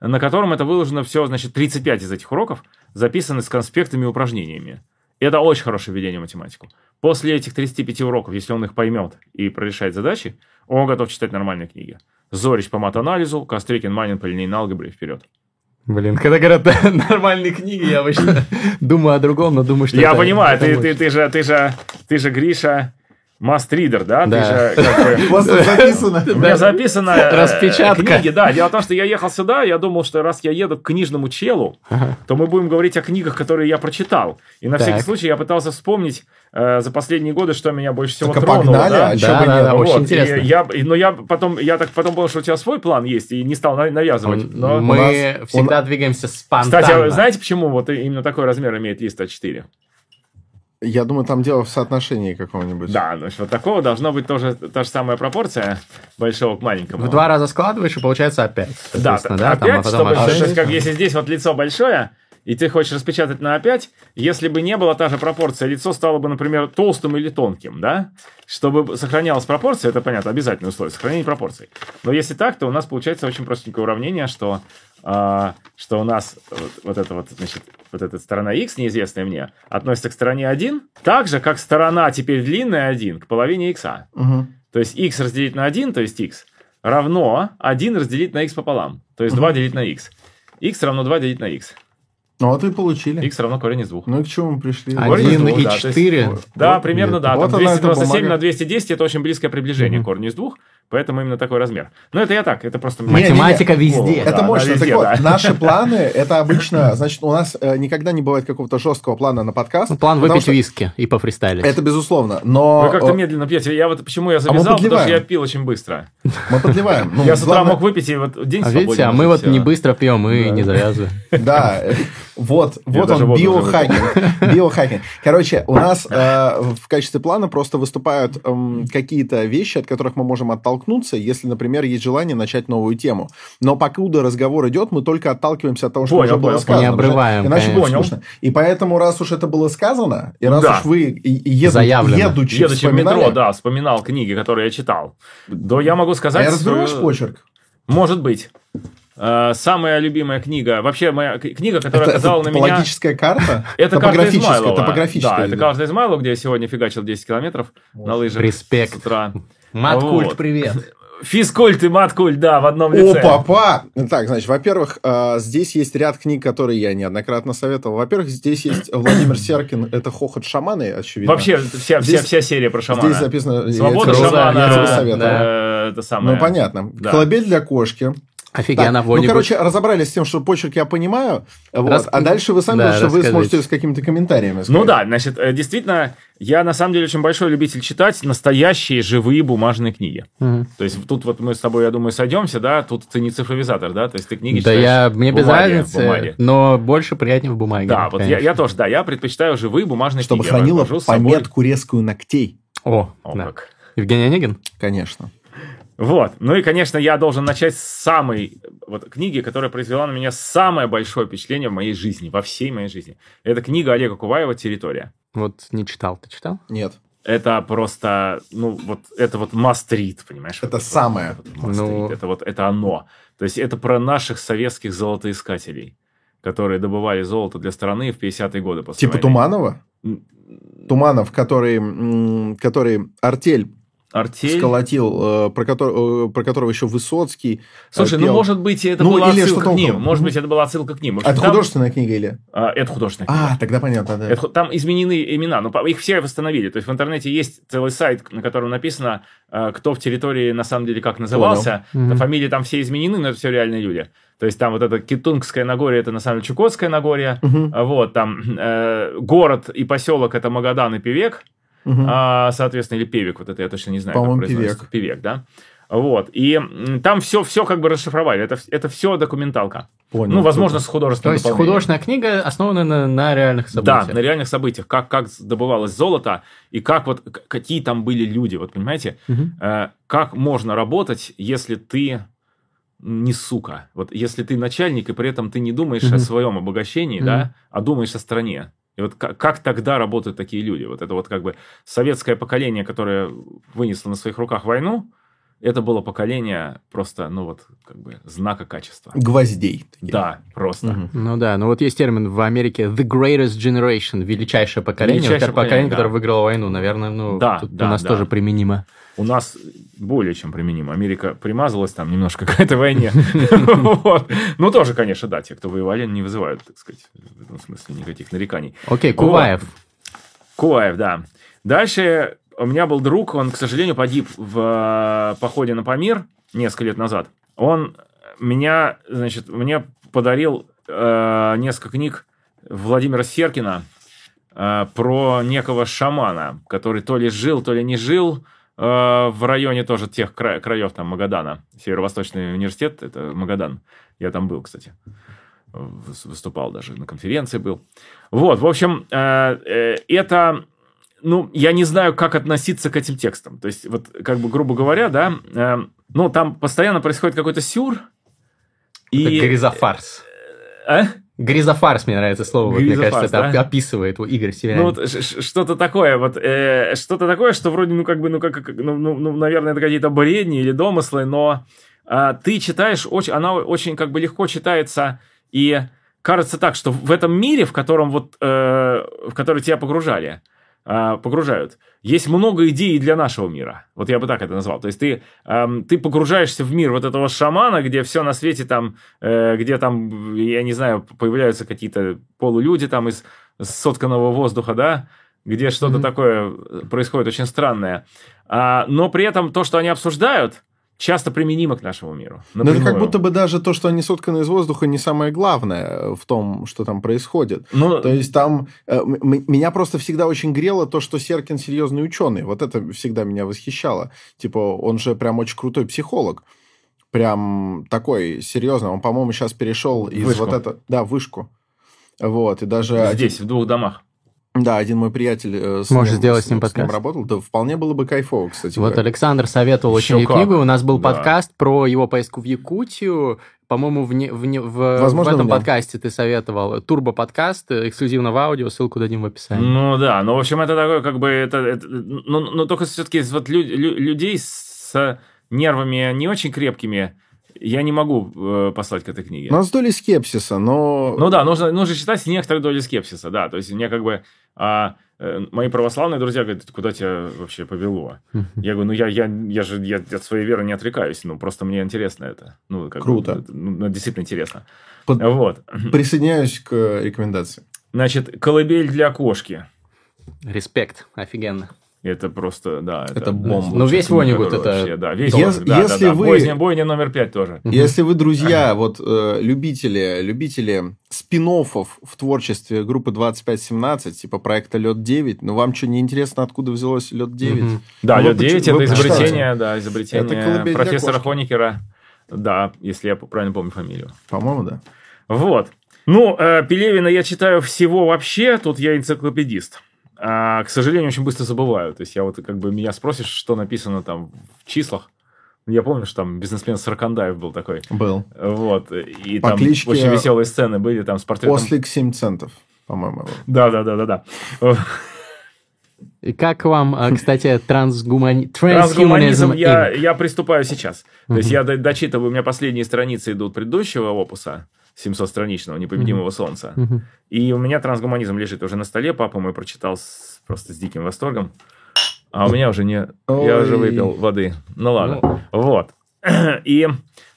на котором это выложено все, значит, 35 из этих уроков записаны с конспектами и упражнениями. И это очень хорошее введение в математику. После этих 35 уроков, если он их поймет и прорешает задачи, он готов читать нормальные книги. Зорич по матанализу, Кострикин, Манин по линейной алгебре вперед. Блин, когда говорят нормальные книги, я обычно думаю о другом, но думаю, что Я понимаю, ты, ты, ты, же, ты, же, ты же, Гриша, Мастридер, да? Да. Ты же, как бы... У вас записано. У меня записано э, Распечатка. книги, да. Дело в том, что я ехал сюда, я думал, что раз я еду к книжному челу, то мы будем говорить о книгах, которые я прочитал. И на всякий случай я пытался вспомнить э, за последние годы, что меня больше всего так тронуло. Погнали, да, а да, да, да, очень интересно. И я, но я потом, я так потом понял, что у тебя свой план есть, и не стал навязывать. Но мы нас, всегда он... двигаемся спонтанно. Кстати, знаете, почему вот именно такой размер имеет лист А4? Я думаю, там дело в соотношении какого-нибудь. Да, значит, вот такого должно быть тоже та же самая пропорция большого к маленькому. В два раза складываешь, и получается опять. Да, да, опять, там, а чтобы, то есть, как если здесь вот лицо большое, и ты хочешь распечатать на А5, если бы не была та же пропорция, лицо стало бы, например, толстым или тонким, да? Чтобы сохранялась пропорция, это понятно, обязательное условие, сохранение пропорций. Но если так, то у нас получается очень простенькое уравнение, что что у нас вот, вот эта вот, значит, вот эта сторона x, неизвестная мне, относится к стороне 1, так же, как сторона теперь длинная 1 к половине x. Угу. То есть x разделить на 1, то есть x, равно 1 разделить на x пополам. То есть угу. 2 делить на x. x равно 2 делить на x. Ну, вот и получили. x равно корень из двух. Ну и к чему мы пришли? 1 и 4. Да, примерно, нет. да. Вот там 297 на 210 это очень близкое приближение угу. корня из двух. Поэтому именно такой размер. Но это я так, это просто... Математика не, не, везде. Это да, мощно. Везде, так вот, да. наши планы, это обычно, значит, у нас э, никогда не бывает какого-то жесткого плана на подкаст. Ну, план выпить что... виски и пофристайлить. Это безусловно, но... Вы как-то медленно пьете. Я вот почему я а завязал, а потому что я пил очень быстро. Мы подливаем. Ну, я с утра мог выпить, и вот день а видите, а мы вот не быстро пьем и не завязываем. Да, вот, вот он, биохакинг. Биохакинг. Короче, у нас э, в качестве плана просто выступают эм, какие-то вещи, от которых мы можем оттолкнуться, если, например, есть желание начать новую тему. Но покуда разговор идет, мы только отталкиваемся от того, что понял, уже было понял, сказано. Не обрываем. Иначе будет скучно. И поэтому, раз уж это было сказано, и раз да. уж вы еду, едучи, едучи в метро, да, вспоминал книги, которые я читал, то я могу сказать... А разберешь почерк? Может быть. Э, самая любимая книга, вообще моя книга, которая это, оказала это на меня... Топологическая карта? Это карта Измайлова. Топографическая. Да, это карта Измайлова, где я сегодня фигачил 10 километров на лыжах Респект. с утра. Маткульт, привет. Физкульт и маткульт, да, в одном лице. О, папа! Так, значит, во-первых, э, здесь есть ряд книг, которые я неоднократно советовал. Во-первых, здесь есть Владимир Серкин, это «Хохот шаманы», очевидно. Вообще, вся, здесь, вся, вся серия про шамана. Здесь записано... Свобода я шамана, я тебе советовал. Да, это самое. Ну, понятно. Да. «Колыбель для кошки». Офигенно. Так, ну, короче, разобрались с тем, что почерк я понимаю. Вот, Рас... А дальше вы сами, Да, что вы сможете с какими-то комментариями сказать. Ну да, значит, э, действительно, я на самом деле очень большой любитель читать настоящие живые бумажные книги. Мгм. То есть тут вот мы с тобой, я думаю, сойдемся, да, тут ты не цифровизатор, да, то есть ты книги Да читаешь я, мне без бумаге, разницы, бумаге. но больше приятнее в бумаге. Да, вот я, конечно. я тоже, да, я предпочитаю живые бумажные Чтобы книги. Я хранила пометку резкую ногтей. О, О, да. как. Евгений Онегин? Конечно. Вот. Ну и, конечно, я должен начать с самой вот, книги, которая произвела на меня самое большое впечатление в моей жизни, во всей моей жизни. Это книга Олега Куваева «Территория». Вот не читал. Ты читал? Нет. Это просто, ну, вот, это вот read, понимаешь? Это самое. Вот Ну. Это вот, это оно. То есть это про наших советских золотоискателей, которые добывали золото для страны в 50-е годы после Типа войны. Туманова? Туманов, который, который артель Артель. сколотил, э, про, котор- э, про которого еще Высоцкий. э, Слушай, ну, пел. может быть, это Ну, была или отсылка что-то к ним. Может быть, это была отсылка к ним. Может, А это там- художественная книга или? А, это художественная книга. А, тогда понятно, да. Это там изменены имена, но их все восстановили. То есть в интернете есть целый сайт, на котором написано, кто в территории на самом деле как назывался. Понял. Фамилии там все изменены, но это все реальные люди. То есть там вот это Китунгское Нагорье, это на самом деле Чукотское Нагорье. А Вот там э, город и поселок это Магадан и Певек, а, соответственно, или Певек, вот это я точно не знаю, По-моему, как произносится. Певек, да. Вот. И там все, все как бы расшифровали. Это, это все документалка. Понял. ну, возможно, с Круто. То художественным есть дополнением. художественная книга основана на, на реальных событиях. Да, на реальных событиях, как, как добывалось золото, и как вот, какие там были люди, вот понимаете, Мгм. Э, как можно работать, если ты не сука, вот если ты начальник, и при этом ты не думаешь Мгм. о своем обогащении, Мгм. да, а думаешь о стране. И вот как, как тогда работают такие люди? Вот это вот как бы советское поколение, которое вынесло на своих руках войну, это было поколение просто, ну вот, как бы знака качества. Гвоздей. такие. Да, просто. Мгм. Ну да, ну вот есть термин в Америке the greatest generation, величайшее поколение, Величайшее вот это поколение, поколение, которое да. выиграло войну, наверное, ну Да, тут да, у нас да. тоже применимо. У нас более чем применимо. Америка примазалась там немножко к этой войне. Ну, тоже, конечно, да, те, кто воевали, не вызывают, так сказать, в этом смысле никаких нареканий. Окей, Куваев. Куаев, да. Дальше у меня был друг, он, к сожалению, погиб в э, походе на Памир несколько лет назад. Он меня, значит, мне подарил э, несколько книг Владимира Серкина э, про некого шамана, который то ли жил, то ли не жил э, в районе тоже тех кра- краев, там, Магадана. Северо-Восточный университет, это Магадан. Я там был, кстати. Выс- Выступал даже, на конференции был. Вот, в общем, э, э, это, ну, я не знаю, как относиться к этим текстам. То есть, вот, как бы, грубо говоря, да, э, ну, там постоянно происходит какой-то сюр. Это И... гризофарс. А? Гризофарс, мне нравится слово, вот, мне кажется, это да? описывает его Игорь Северянин. Ну, вот что-то такое, вот, э, что-то такое, что вроде, ну, как бы, ну, как, ну, ну, ну, наверное, это какие-то бредни или домыслы, но а, ты читаешь, очень, она очень, как бы, легко читается, и кажется так, что в этом мире, в котором вот, э, в который тебя погружали, погружают, есть много идей для нашего мира. Вот я бы так это назвал. То есть ты, ам, ты погружаешься в мир вот этого шамана, где все на свете там, э, где там, я не знаю, появляются какие-то полулюди там из сотканного воздуха, да, где что-то Мгм. такое происходит очень странное. А, но при этом то, что они обсуждают, часто применимо к нашему миру. Но это как будто бы даже то, что они сотканы из воздуха, не самое главное в том, что там происходит. Ну, То есть там э, меня просто всегда очень грело то, что Серкин серьезный ученый. Вот это всегда меня восхищало. Типа, он же прям очень крутой психолог. Прям такой серьезный. Он, по-моему, сейчас перешел из Вышку. вот это... Да, вышку. Вот, и даже... здесь, в двух домах. Да, один мой приятель э, с, Можешь ним, сделать с ним с ним подкаст. работал. Да, вполне было бы кайфово, кстати. Вот говоря. Александр советовал Еще очень как. книгу. У нас был Да. подкаст про его поездку в Якутию. По-моему, в, не- в, не- в- Возможно, в этом подкасте ты советовал турбо-подкаст, э, эксклюзивно в аудио, ссылку дадим в описании. Ну да, ну в общем это такое как бы это, это- ну, ну только все-таки вот лю- лю- людей с нервами не очень крепкими я не могу э, послать к этой книге. Но с долей скепсиса, но... Ну да, нужно, нужно читать с некоторой долей скепсиса, да. То есть мне как бы а, э, мои православные друзья говорят, куда тебя вообще повело? Я говорю, ну я, я, я же я от своей веры не отрекаюсь, ну просто мне интересно это. Ну, как бы, Круто. это, ну, действительно интересно. Под- Вот. Присоединяюсь к э, рекомендации. Значит, колыбель для кошки. Респект, офигенно. Это просто, да. Это, это бомба. Ну, весь Вонигут это... Вообще, да, весь если, да, если да, да. вы... Бойня, бойня номер пять тоже. Если вы, друзья, вот э, любители, любители спин в творчестве группы 2517, типа проекта Лед 9, но вам что, не интересно, откуда взялось Лед 9? Угу. Да, ну, Лед 9 это изобретение, да, изобретение профессора Хоникера. Да, если я правильно помню фамилию. По-моему, да. Вот. Ну, э, Пелевина я читаю всего вообще, тут я энциклопедист. А, к сожалению, очень быстро забываю. То есть я вот как бы меня спросишь, что написано там в числах. Я помню, что там бизнесмен Саркандаев был такой. Был. Вот. И По там кличке... очень веселые сцены были там с портретом. После 7 центов, по-моему. Да, да, да, да, да. И как вам, а, кстати, трансгумани... трансгуманизм? я, я приступаю сейчас. То есть я дочитываю, у меня последние страницы идут предыдущего опуса. 700-страничного «Непобедимого mm-hmm. солнца». Mm-hmm. И у меня трансгуманизм лежит уже на столе. Папа мой прочитал с, просто с диким восторгом. А у меня уже не... Ой. Я уже выпил воды. Ну ладно. Ну. Вот. И,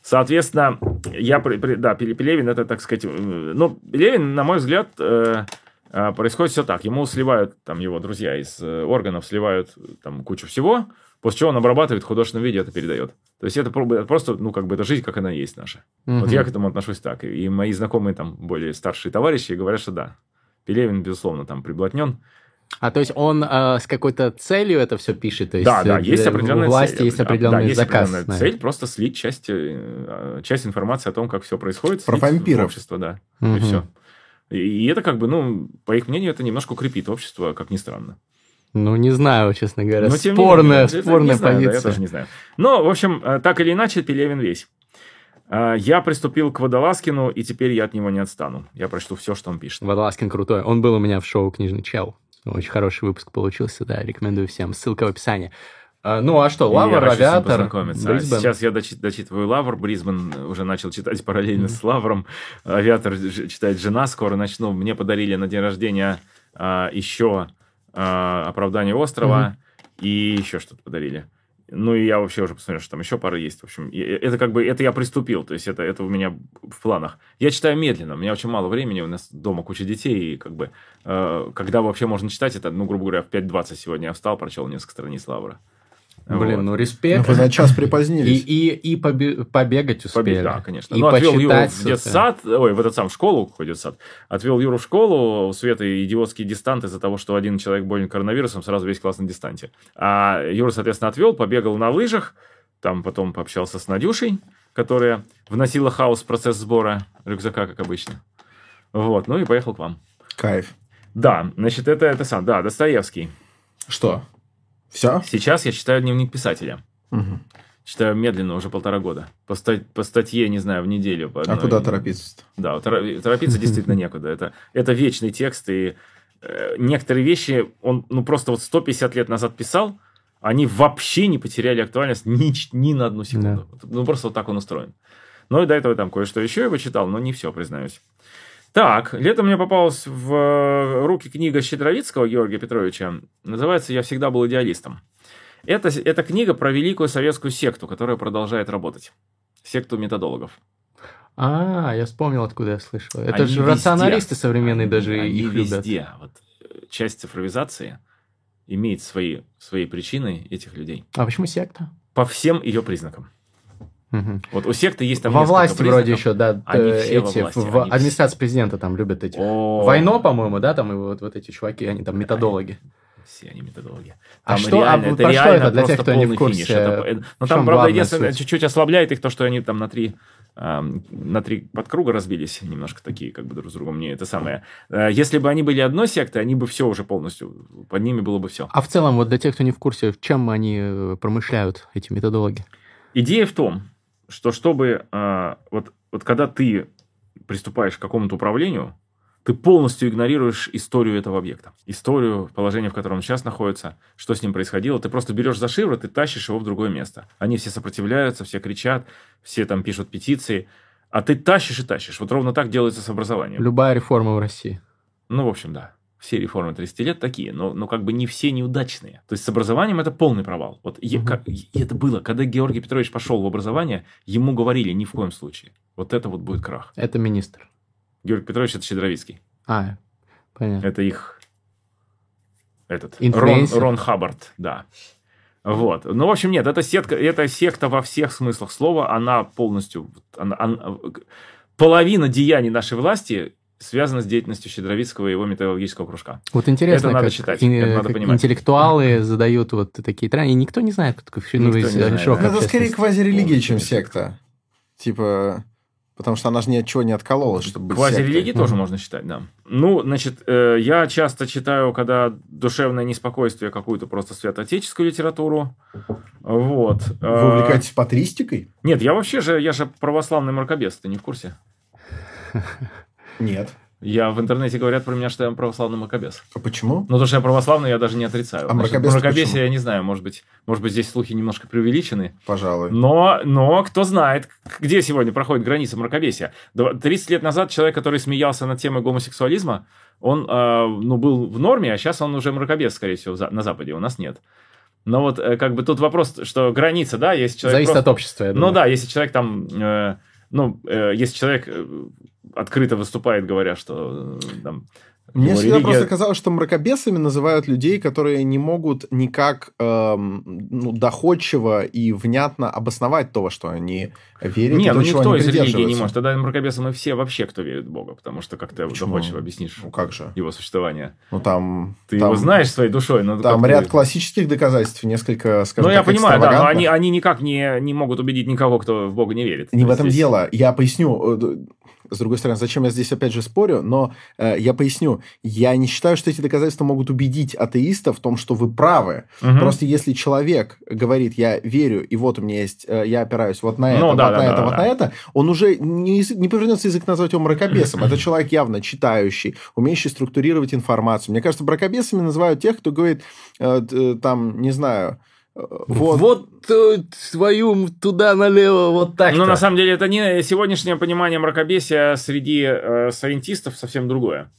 соответственно, я... Да, Пелевин, это, так сказать... Э, ну, Пелевин, на мой взгляд, э, э, происходит все так. Ему сливают, там, его друзья из органов сливают там кучу всего, после чего он обрабатывает в художественном виде, это передает. То есть это просто, ну, как бы, это жизнь, как она есть наша. Угу. Вот я к этому отношусь так. И мои знакомые, там, более старшие товарищи говорят, что да, Пелевин, безусловно, там приблотнен. А то есть он э, с какой-то целью это все пишет? То есть да, да, есть определенная власти цель. есть определенный да, есть заказ. Определенная цель просто слить часть, э, часть информации о том, как все происходит. Про вампиров. Общество, да. Угу. И все. И это как бы, ну, по их мнению, это немножко укрепит общество, как ни странно. Ну, не знаю, честно говоря. Но, спорная, менее, спорная знаю, позиция. Да, я тоже не знаю. Но, в общем, э, так или иначе, Пелевин весь. Э, я приступил к Водолазкину, и теперь я от него не отстану. Я прочту все, что он пишет. Водолазкин крутой. Он был у меня в шоу «Книжный чел». Очень хороший выпуск получился, да, рекомендую всем. Ссылка в описании. Э, ну, а что, Лавр, Авиатор, Брисбен. Сейчас я дочит, дочитываю Лавр, Брисбен уже начал читать параллельно mm-hmm. с Лавром. Авиатор читает жена, скоро начну. Мне подарили на день рождения а, еще а, оправдание острова mm-hmm. и еще что-то подарили. Ну, и я вообще уже посмотрел, что там еще пара есть. В общем, это как бы, это я приступил, то есть это, это у меня в планах. Я читаю медленно, у меня очень мало времени, у нас дома куча детей, и как бы, э, когда вообще можно читать, это, ну, грубо говоря, в 5.20 сегодня я встал, прочел несколько страниц Лавра. Блин, вот. ну респект. Ну, вы на час припозднились. И, и, и побе- побегать успели. Побег, да, конечно. И ну, отвел Юру в детсад, ой, в этот сам, в школу, ходит сад. Отвел Юру в школу, у Светы идиотский дистант из-за того, что один человек болен коронавирусом, сразу весь класс на дистанте. А Юра, соответственно, отвел, побегал на лыжах, там потом пообщался с Надюшей, которая вносила хаос в процесс сбора рюкзака, как обычно. Вот, ну и поехал к вам. Кайф. Да, значит, это, это сам, да, Достоевский. Что? Все? Сейчас я читаю дневник писателя. Угу. Читаю медленно уже полтора года. По, ста- по статье, не знаю, в неделю. По А куда торопиться-то? Да, торопиться действительно некуда. Это, это вечный текст, и э, некоторые вещи он ну, просто вот 150 лет назад писал, они вообще не потеряли актуальность ни, ни на одну секунду. Да. Ну, просто вот так он устроен. Ну, и до этого там кое-что еще его читал, но не все, признаюсь. Так, летом мне попалась в э, руки книга Щедровицкого Георгия Петровича. Называется «Я всегда был идеалистом». Это, это книга про великую советскую секту, которая продолжает работать. Секту методологов. А, я вспомнил, откуда я слышал. Это они же везде. рационалисты современные они, даже они их везде. любят. Вот, э, часть цифровизации имеет свои, свои причины этих людей. А почему секта? По всем ее признакам. Угу. Вот у секты есть там Во власти вроде еще, да, они э, все эти, во власти, в они администрации все... президента там любят эти. О... Войно, по-моему, да, там и вот, вот эти чуваки, они там методологи. Все они методологи. А там а что, реально, а это про реально что это для тех, кто не в курсе? Это, э, ну, там, правда, единственное, чуть-чуть ослабляет их то, что они там на три, на три подкруга разбились, немножко такие, как бы друг с другом не это самое. Э, если бы они были одной сектой, они бы все уже полностью, под ними было бы все. А в целом, вот для тех, кто не в курсе, в чем они промышляют, эти методологи? Идея в том, что чтобы э, вот, вот когда ты приступаешь к какому-то управлению, ты полностью игнорируешь историю этого объекта. Историю, положение, в котором он сейчас находится, что с ним происходило. Ты просто берешь за шиворот и тащишь его в другое место. Они все сопротивляются, все кричат, все там пишут петиции. А ты тащишь и тащишь. Вот ровно так делается с образованием. Любая реформа в России. Ну, в общем, да все реформы 30 лет такие, но, но как бы не все неудачные. То есть с образованием это полный провал. Вот угу. как, и это было, когда Георгий Петрович пошел в образование, ему говорили ни в коем случае. Вот это вот будет крах. Это министр. Георгий Петрович это Щедровицкий. А, понятно. Это их этот Рон, Рон Хаббард, да. Вот. Ну, в общем, нет, это секта, это секта во всех смыслах слова, она полностью... Она, она, половина деяний нашей власти связана с деятельностью Щедровицкого и его методологического кружка. Вот интересно, это надо читать, ин- это надо понимать. интеллектуалы задают вот такие тренды, и никто не знает, не знает, да. Это скорее квазирелигия, чем секта. Типа, Потому что она же ни от чего не откололась, чтобы быть Квазирелигии тоже можно считать, да. Ну, значит, э, я часто читаю, когда душевное неспокойствие, какую-то просто святоотеческую литературу. Вот. Вы э, увлекаетесь патристикой? Нет, я вообще же, я же православный мракобес, ты не в курсе? Нет. Я в интернете говорят про меня, что я православный мракобес. А почему? Ну, то, что я православный, я даже не отрицаю. А мракобес Мракобесие, я не знаю, может быть, может быть, здесь слухи немножко преувеличены. Пожалуй. Но, но кто знает, где сегодня проходит граница мракобесия. 30 лет назад человек, который смеялся над темой гомосексуализма, он э, ну, был в норме, а сейчас он уже мракобес, скорее всего, на Западе. У нас нет. Но вот э, как бы тут вопрос, что граница, да, если человек... Зависит просто... от общества, я думаю. Ну да, если человек там... Э, ну, э, если человек э, открыто выступает, говоря, что э, там, мне всегда религия... просто казалось, что мракобесами называют людей, которые не могут никак эм, ну, доходчиво и внятно обосновать то, во что они верят. Нет, ну никто из религии не может. Тогда мракобесы мы все вообще, кто верит в Бога, потому что как ты Почему? доходчиво объяснишь ну, как же? его существование. Ну там... Ты там, его знаешь своей душой. Но там ряд ты... классических доказательств, несколько, скажем Ну, я понимаю, да, но они, они никак не, не могут убедить никого, кто в Бога не верит. Не в этом здесь... дело. Я поясню э, с другой стороны, зачем я здесь опять же спорю, но э, я поясню. Я не считаю, что эти доказательства могут убедить атеиста в том, что вы правы. Угу. Просто если человек говорит, я верю, и вот у меня есть, э, я опираюсь вот на это, ну, вот да, на да, это, да, вот да. на это, он уже не, не повернется язык назвать его мракобесом. Это человек явно читающий, умеющий структурировать информацию. Мне кажется, мракобесами называют тех, кто говорит, э, э, там, не знаю, вот, вот э, твою туда налево, вот так. Но на самом деле это не сегодняшнее понимание мракобесия среди э, саентистов совсем другое.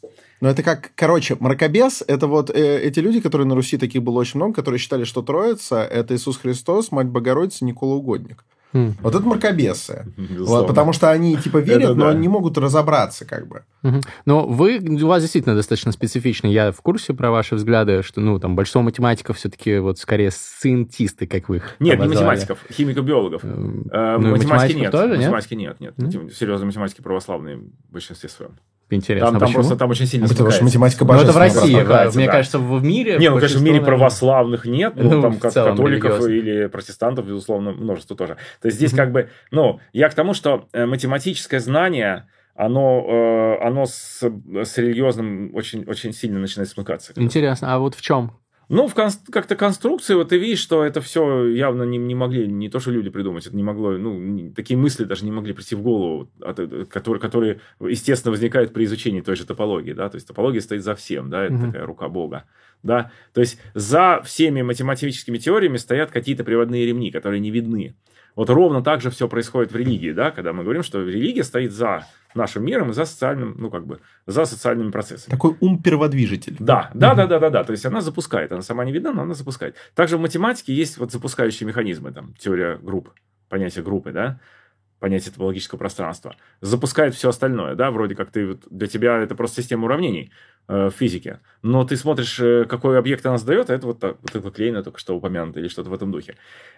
Но это как, короче, мракобес – это вот э, эти люди, которые на Руси таких было очень много, которые считали, что Троица – это Иисус Христос, Мать Богородица, Никола Угодник. Хм. Вот это мракобесы. Вот, потому что они типа верят, это, но да. не могут разобраться как бы. Угу. Но вы, у вас действительно достаточно специфично. Я в курсе про ваши взгляды, что, ну, там, большинство математиков все-таки вот скорее сциентисты, как вы их Нет, обозвали. не математиков, химико-биологов. Эм, э, ну, математики нет. Тоже, математики нет, нет. нет. Mm? Серьезно, математики православные в большинстве своем. Интересно. Там, там просто там очень сильно Потому что математика Ну, это в России, да, мне да. кажется, в мире... Не, ну, конечно, в мире православных нет, ну, ну там как католиков или протестантов, безусловно, множество тоже. То есть здесь как бы, ну, я к тому, что э, математическое знание, оно, э, оно с, с религиозным очень, очень сильно начинает смыкаться. Интересно, а вот в чем? Ну, в конст... как-то конструкции, вот ты видишь, что это все явно не, не могли, не то, что люди придумать, это не могло, ну, не, такие мысли даже не могли прийти в голову, от, которые, которые, естественно, возникают при изучении той же топологии, да, то есть топология стоит за всем, да, это угу. такая рука Бога, да, то есть за всеми математическими теориями стоят какие-то приводные ремни, которые не видны. Вот ровно так же все происходит в религии, да, когда мы говорим, что религия стоит за нашим миром и за социальным, ну, как бы, за социальными процессами. Такой ум-перводвижитель. Да, да, да, да, да, да. То есть она запускает, она сама не видна, но она запускает. Также в математике есть вот запускающие механизмы, там, теория групп, понятие группы, да, понятие топологического пространства, запускает все остальное, да, вроде как ты, для тебя это просто система уравнений э, в физике, но ты смотришь, э, какой объект она сдает, а это вот, так, вот это Клейна только что упомянуто или что-то в этом духе.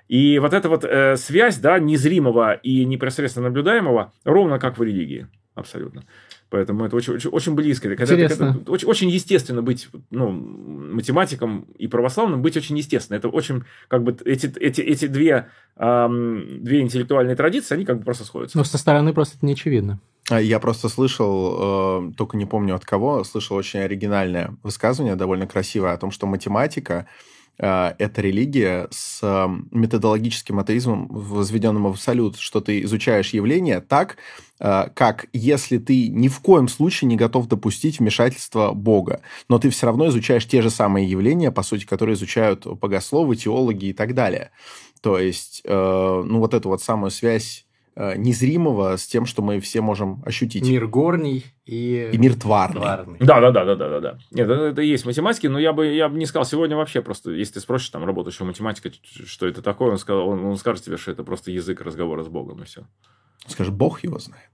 И вот эта вот э, связь, да, незримого и непосредственно наблюдаемого, ровно как в религии абсолютно. Поэтому это очень, очень, очень близко. Это, когда, когда, очень, очень естественно быть ну, математиком и православным, быть очень естественно. Это очень, как бы, эти, эти, эти две, эм, две интеллектуальные традиции, они как бы просто сходятся. Но со стороны просто это не очевидно. А, я просто слышал, э, только не помню от кого, слышал очень оригинальное высказывание, довольно красивое, о том, что математика Э, это религия с методологическим атеизмом, возведенным в абсолют, что ты изучаешь явление так, э, как если ты ни в коем случае не готов допустить вмешательства Бога, но ты все равно изучаешь те же самые явления, по сути, которые изучают богословы, теологи и так далее. То есть, э, ну, вот эту вот самую связь незримого с тем, что мы все можем ощутить. Мир горний и... И мир тварный. тварный. Да, да, да, да, да, да, да. Нет, это, это и есть математики, но я бы, я бы не сказал сегодня вообще просто, если ты спросишь там работающего математика, что это такое, он, сказал, он, он скажет тебе, что это просто язык разговора с Богом, и все. Скажет, Бог его знает.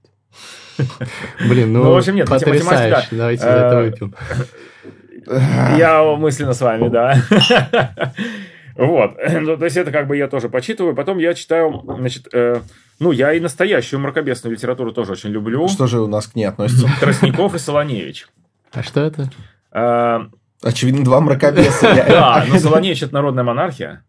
Блин, ну, ну в общем, нет, математика... Давайте это выпьем. Я мысленно с вами, да. Вот. Ну, то есть это как бы я тоже почитываю. Потом я читаю, значит, э, ну, я и настоящую мракобесную литературу тоже очень люблю. Что же у нас к ней относится? Тростников и Солоневич. А что это? А, Очевидно, два мракобеса. Да, но Солоневич – это народная монархия.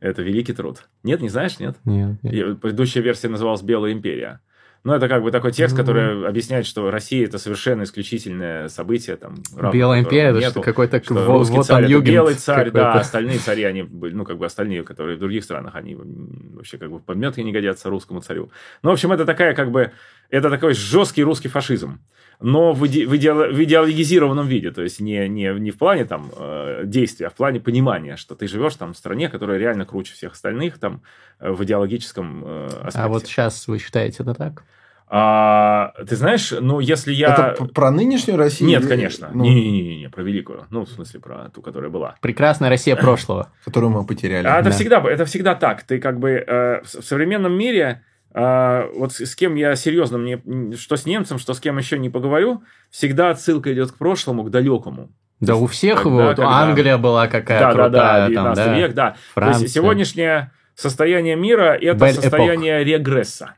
Это великий труд. Нет, не знаешь, нет? Нет. Предыдущая версия называлась «Белая империя». Но это как бы такой текст, который объясняет, что Россия это совершенно исключительное событие. Там, Белая империя, это какой-то что русский вот царь это белый царь, да, остальные цари, они были, ну, как бы остальные, которые в других странах, они вообще как бы в подметке не годятся русскому царю. Ну, в общем, это такая как бы, это такой жесткий русский фашизм, но в, иде- в идеало- в идеологизированном виде, то есть не, не, не в плане там э, действия, а в плане понимания, что ты живешь там в стране, которая реально круче всех остальных там э, в идеологическом э, аспекте. А вот сейчас вы считаете это так? А, ты знаешь, ну, если я... Это про нынешнюю Россию? Нет, или- конечно. ну, Не-не-не, про великую. Ну, в смысле, про ту, которая была. Прекрасная Россия прошлого. Которую мы потеряли. А это Да. всегда, это всегда так. Ты как бы э, в в современном мире, э, вот с, с кем я серьезно, мне, что с немцем, что с кем еще не поговорю, всегда отсылка идет к прошлому, к далекому. Да у всех Когда- вот, когда- Англия была какая да, да, да, крутая, 19 там, да, век, да. То Франция. есть сегодняшнее состояние мира это состояние регресса.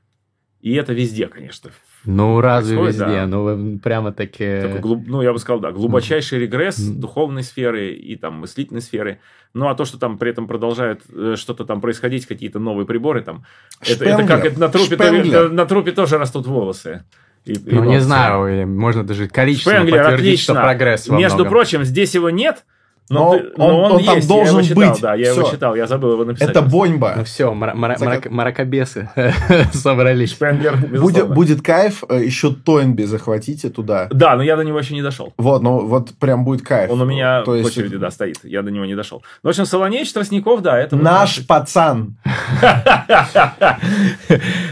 И это везде, конечно. Ну, разве происходит, везде? да. Ну, прямо таки... Такой глуб- ну, я бы сказал, да, глубочайший регресс Мгм. духовной сферы и там мыслительной сферы. Ну, а то, что там при этом продолжает э, что-то там происходить, какие-то новые приборы там, это, это как это на трупе, то- на трупе тоже растут волосы. И- и Ну, не волосы. знаю, можно даже количественно Шпенглер, подтвердить, что отлично. прогресс во Между многом. прочим, здесь его нет, но, Но ты- но он- он, он там есть. должен я его читал, быть. Да, я его Всё. читал, я забыл его написать. Это Ну Боньба. все, Закат- маракобесы собрались. Шпенглер, Будет, будет кайф, э, еще Тойнби захватите туда. Да, но я до него еще не дошел. Вот, ну вот прям будет кайф. Он у меня То в есть очереди, да, стоит. Я до него не дошел. Ну, в общем, Солонеич, Тростников, да, это... вот Наш пацан.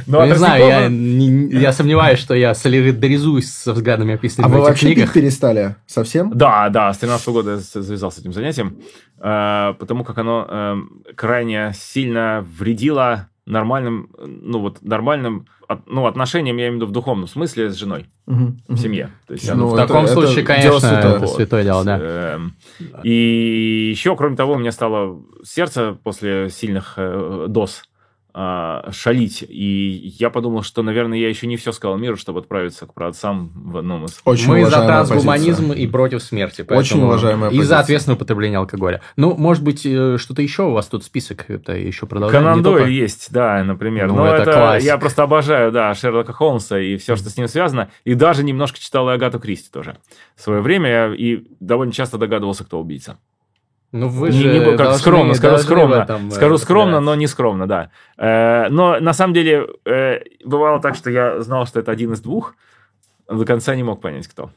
Ну, а Ну, не знаю, я, сомневаюсь, что я солидаризуюсь со взглядами, А описанными вы в этих вообще пить книгах. перестали? Совсем? Да, да, с 13 года я с- завязал с этим занятием, э, потому как оно э, крайне сильно вредило нормальным, ну вот нормальным, от- ну отношениям, я имею в виду в духовном смысле с женой Мгм, в семье. То есть Ну, в это- таком это случае, дело конечно, святое. это святое дело, да. Эм, И еще, кроме того, у меня стало сердце после сильных э, доз а, шалить. И я подумал, что, наверное, я еще не все сказал миру, чтобы отправиться к праотцам в одном из... Очень Мы за трансгуманизм позиция. и против смерти. Очень поэтому- уважаемая И за позиция. ответственное употребление алкоголя. Ну, может быть, э, что-то еще у вас тут список, это еще продолжаем. Конан Дойль только- есть, да, например. Ну, Но это это, я просто обожаю, да, Шерлока Холмса и все, что с ним связано. И даже немножко читал и Агату Кристи тоже в свое время. я- И довольно часто догадывался, кто убийца. Ну, вы Не- же не как должны- скромно, скажу должны в скромно. этом, э, Скажу скромно, но не скромно, да. Э, Но на самом деле э, бывало так, что я знал, что это один из двух, но до конца не мог понять, кто.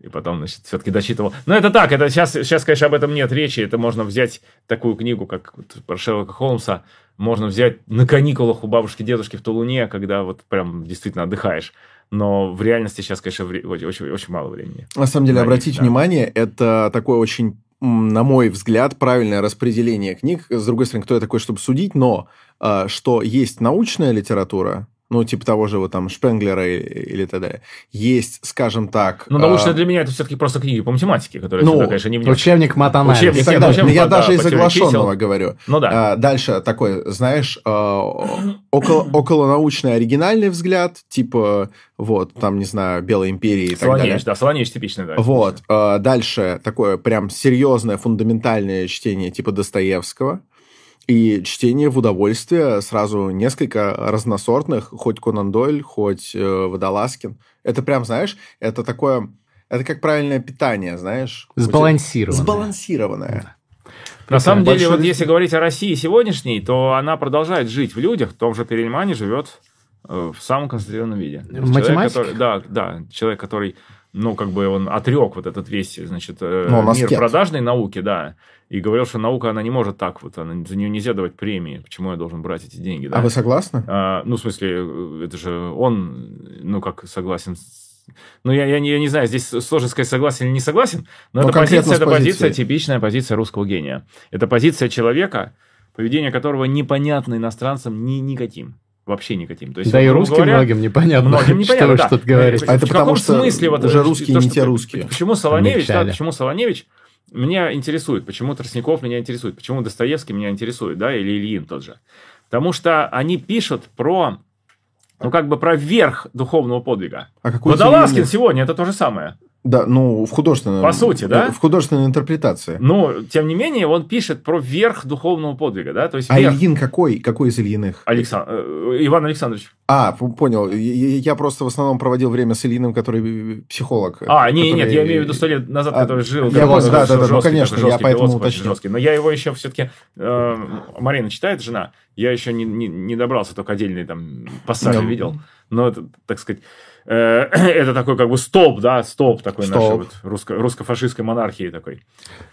И потом, значит, все-таки дочитывал. Но это так, это сейчас, сейчас, конечно, об этом нет речи. Это можно взять такую книгу, как вот про Шерлока Холмса, можно взять на каникулах у бабушки дедушки в Тулуне, когда вот прям действительно отдыхаешь. Но в реальности сейчас, конечно, вре- очень, очень, очень мало времени. На самом деле, Да, обратите да. внимание, это такое очень, на мой взгляд, правильное распределение книг. С другой стороны, кто я такой, чтобы судить, но э, что есть научная литература, ну, типа того же вот там Шпенглера и- или т.д. Есть, скажем так... Э, научно для меня это все-таки просто книги по математике, которые Ну, сюда, конечно, не внесены. Учебник матанализа. Учебник. так Нет, ну, Я да, даже из по теории оглашенного говорю. Ну да. А, дальше такой, знаешь, э, около, околонаучный оригинальный взгляд, типа, вот, там, не знаю, Белой империи и так далее. Солонеж, да, Солонеж типичный, да. Вот. э, Дальше такое прям серьезное, фундаментальное чтение типа Достоевского. И чтение в удовольствие сразу несколько разносортных, хоть Конан Дойль, хоть э, Водолазкин. Это прям, знаешь, это такое... Это как правильное питание, знаешь. Сбалансированное. Сбалансированное. На самом деле, Большой вот если говорить о России сегодняшней, то она продолжает жить в людях. В том же Перельмане живет э, в самом концентрированном виде. Есть человек, Математик? который- да, да, человек, который, ну, как бы он отрек вот этот весь, значит, э, Ну, мир аскет. продажной науки, да, и говорил, что наука, она не может так вот, она, за нее нельзя давать премии, почему я должен брать эти деньги, да. А вы согласны? А, ну, в смысле, э, это же он, ну, как согласен с... Ну, я, я, не, я не знаю, здесь сложно сказать, согласен или не согласен, но Ну, эта конкретно позиция, это позиция, типичная позиция русского гения. Это позиция человека, поведение которого непонятно иностранцам ни, никаким. Вообще никаким. То есть, Да и русским говоря, многим непонятно, Многим что непонятно, вы да. что-то говорите. А это в потому что смысле вот уже русские то, не что- те русские. Почему Солоневич, да, почему Солоневич меня интересует, почему Тростников меня интересует, почему Достоевский меня интересует, да, или Ильин тот же. Потому что они пишут про, ну, как бы про верх духовного подвига. А какой Водолазкин сегодня это то же самое. Да, ну, в художественном... По сути, да? В художественной интерпретации. Но, тем не менее, он пишет про верх духовного подвига, да? То есть а верх... Ильин какой? Какой из Ильиных? Александр... Э, Иван Александрович. А, понял. Я просто в основном проводил время с Ильиным, который психолог. А, не, который... нет, я имею в виду сто лет назад, а, который жил. Я понял, да, да, да, ну, конечно, жесткий, я поэтому уточнил. Жесткий. Но я его еще все-таки... Э, Марина читает, жена. Я еще не, не, не добрался, только отдельные там пассажи no. видел. Но, это, так сказать... Э, это такой как бы стоп, да, стоп такой стоп. нашей вот русско- русско-фашистской монархии такой.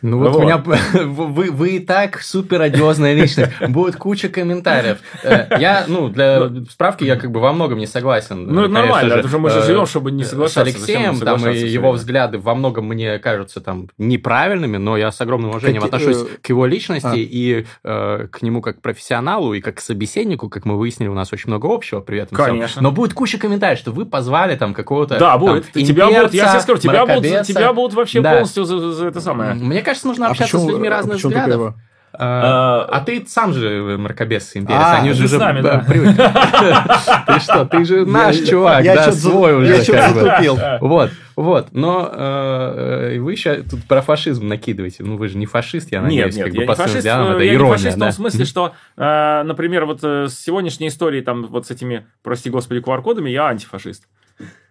Ну вот, вот. меня, вы, вы и так супер одиозная личность, будет куча комментариев. Э, я, ну, для справки, я как бы во многом не согласен. Ну, это нормально, это же мы же живем, чтобы не соглашаться. С Алексеем, там, и его взгляды во многом мне кажутся там неправильными, но я с огромным уважением отношусь к его личности а. и э, к нему как профессионалу и как собеседнику, как мы выяснили, у нас очень много общего при этом. Конечно. Всем. Но будет куча комментариев, что вы позвали назвали там какого-то... Да, будет. Там, тебя будут, я тебе скажу, тебя будут, тебя будут вообще да. полностью за, за это самое. Мне кажется, нужно а общаться а почему, с людьми разных а взглядов. А, а ты сам же мракобес имперец, а, они же уже сами, да. привыкли. Ты что, ты же наш чувак, да, свой уже. Я что-то затупил. Вот, вот, но э, вы еще тут про фашизм накидываете. Ну, вы же не фашист, я надеюсь, как бы по своим взглядам, это ирония. Я не фашист в том смысле, что, э, например, вот э, с сегодняшней историей, там, вот с этими, прости господи, QR-кодами, я антифашист.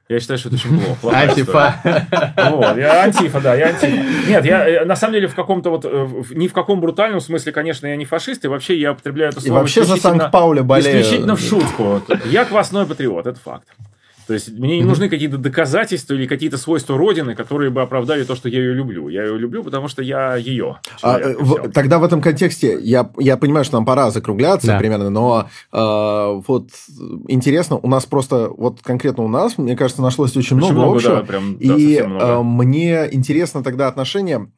Я считаю, что это очень плохо. Антифа. Вот, я антифа, да, я антифа. Нет, я э, на самом деле в каком-то вот, э, ни в каком брутальном смысле, конечно, я не фашист, и вообще я употребляю это слово И вообще за Санкт-Пауля болею. Исключительно в шутку. Я квасной патриот, это факт. То есть мне не нужны какие-то доказательства или какие-то свойства Родины, которые бы оправдали то, что я ее люблю. Я ее люблю, потому что я ее. А, в, тогда в этом контексте я, я понимаю, что нам пора закругляться да. примерно, но э, вот интересно, у нас просто, вот конкретно у нас, мне кажется, нашлось очень, очень много, много общего. Да, прям, да, и много. Э, мне интересно тогда отношение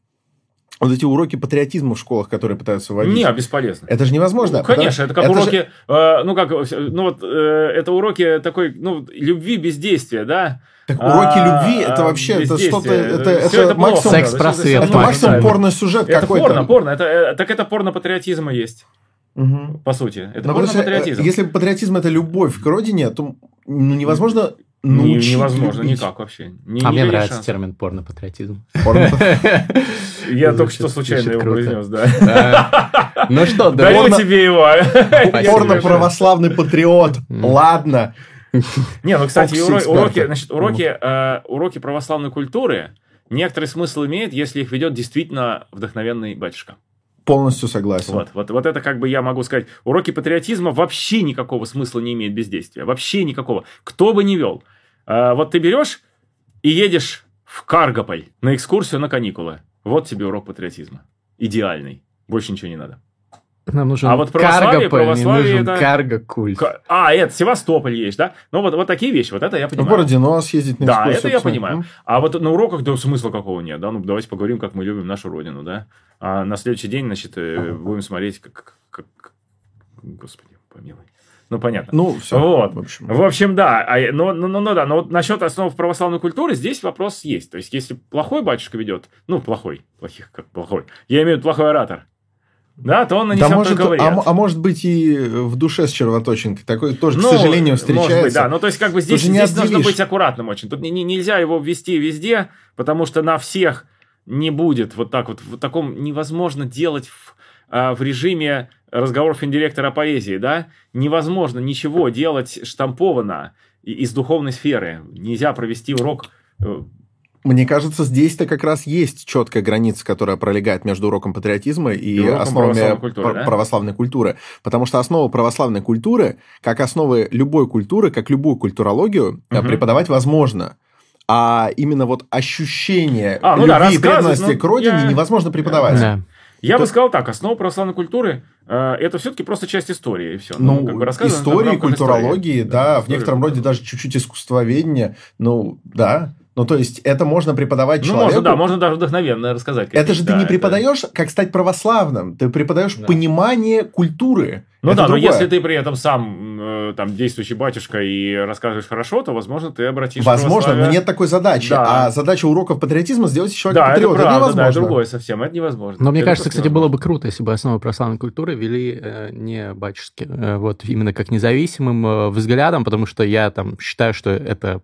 вот эти уроки патриотизма в школах, которые пытаются вводить. Не, бесполезно. Это же невозможно. Ну, конечно, это как это уроки, же... э, ну как, ну вот, э, это уроки такой, ну, любви без действия, да? Так уроки а, любви это вообще это что-то это это, это максимум секс просвет это максимум порно сюжет это какой-то. порно порно это э, так это порно патриотизма есть угу. по сути это порно патриотизм если патриотизм это любовь к родине то ну, невозможно научить невозможно любить. никак вообще. Ни, а мне нравится шанс. термин порно-патриотизм. Я только что случайно его произнес, да. Ну что, дарю тебе его. Порно-православный патриот. Ладно. Не, ну, кстати, уроки, значит, уроки, э, уроки православной культуры некоторый смысл имеет, если их ведет действительно вдохновенный батюшка. Полностью согласен. Вот, вот, вот это как бы я могу сказать. Уроки патриотизма вообще никакого смысла не имеют бездействия. Вообще никакого. Кто бы ни вел. А, вот ты берешь и едешь в Каргополь на экскурсию на каникулы. Вот тебе урок патриотизма. Идеальный. Больше ничего не надо. Нам нужен а вот православие, Каргополь, православие нужен это... карго-культ. А, это Севастополь есть, да? Ну, вот, вот такие вещи, вот это я понимаю. В Бородино съездить на Да, это я понимаю. А вот на уроках да, смысла какого нет, да? Ну, давайте поговорим, как мы любим нашу родину, да? А на следующий день, значит, э, будем смотреть, как... как... Господи, помилуй. Ну, понятно. Ну, все. Вот. В общем, в общем да. А, ну, ну, ну, ну, да. Но вот насчет основ православной культуры здесь вопрос есть. То есть, если плохой батюшка ведет, ну, плохой, плохих, как плохой, я имею в виду плохой оратор, да, то он нанесет да, может, только а, а может быть и в душе с червоточинкой. Такой тоже, ну, к сожалению, встречается. Может быть, да. Ну, то есть, как бы здесь, здесь нужно быть аккуратным очень. Тут не, не, нельзя его ввести везде, потому что на всех не будет вот так вот. В таком невозможно делать в, в режиме разговоров финдиректора поэзии, да? Невозможно ничего делать штампованно из духовной сферы. Нельзя провести урок э, мне кажется, здесь-то как раз есть четкая граница, которая пролегает между уроком патриотизма и, и уроком основами православной культуры, да? православной культуры. Потому что основа православной культуры, как основы любой культуры, как любую культурологию, угу. преподавать возможно. А именно вот ощущение а, ну любви да, и преданности ну, к родине я... невозможно преподавать. Да. Я То... бы сказал так, основа православной культуры э, это все-таки просто часть истории. И все. Ну, ну как бы истории, культурологии, истории. да, да, в некотором роде даже чуть-чуть искусствоведения. Ну, да. Ну, то есть, это можно преподавать ну, человеку. можно, да, можно даже вдохновенно рассказать. Это же да, ты не это... преподаешь, как стать православным. Ты преподаешь Да. понимание культуры. Ну Это да, другое. но если ты при этом сам э, там действующий батюшка и рассказываешь хорошо, то, возможно, ты обратишь Возможно, но нет такой задачи. Да. А задача уроков патриотизма сделать человека Да, это патриота. правда, да, невозможно. другое совсем, это невозможно. Но мне Это кажется, кстати, было бы круто, если бы основы православной культуры вели э, не батюшки, э, вот именно как независимым э, взглядом, потому что я там считаю, что это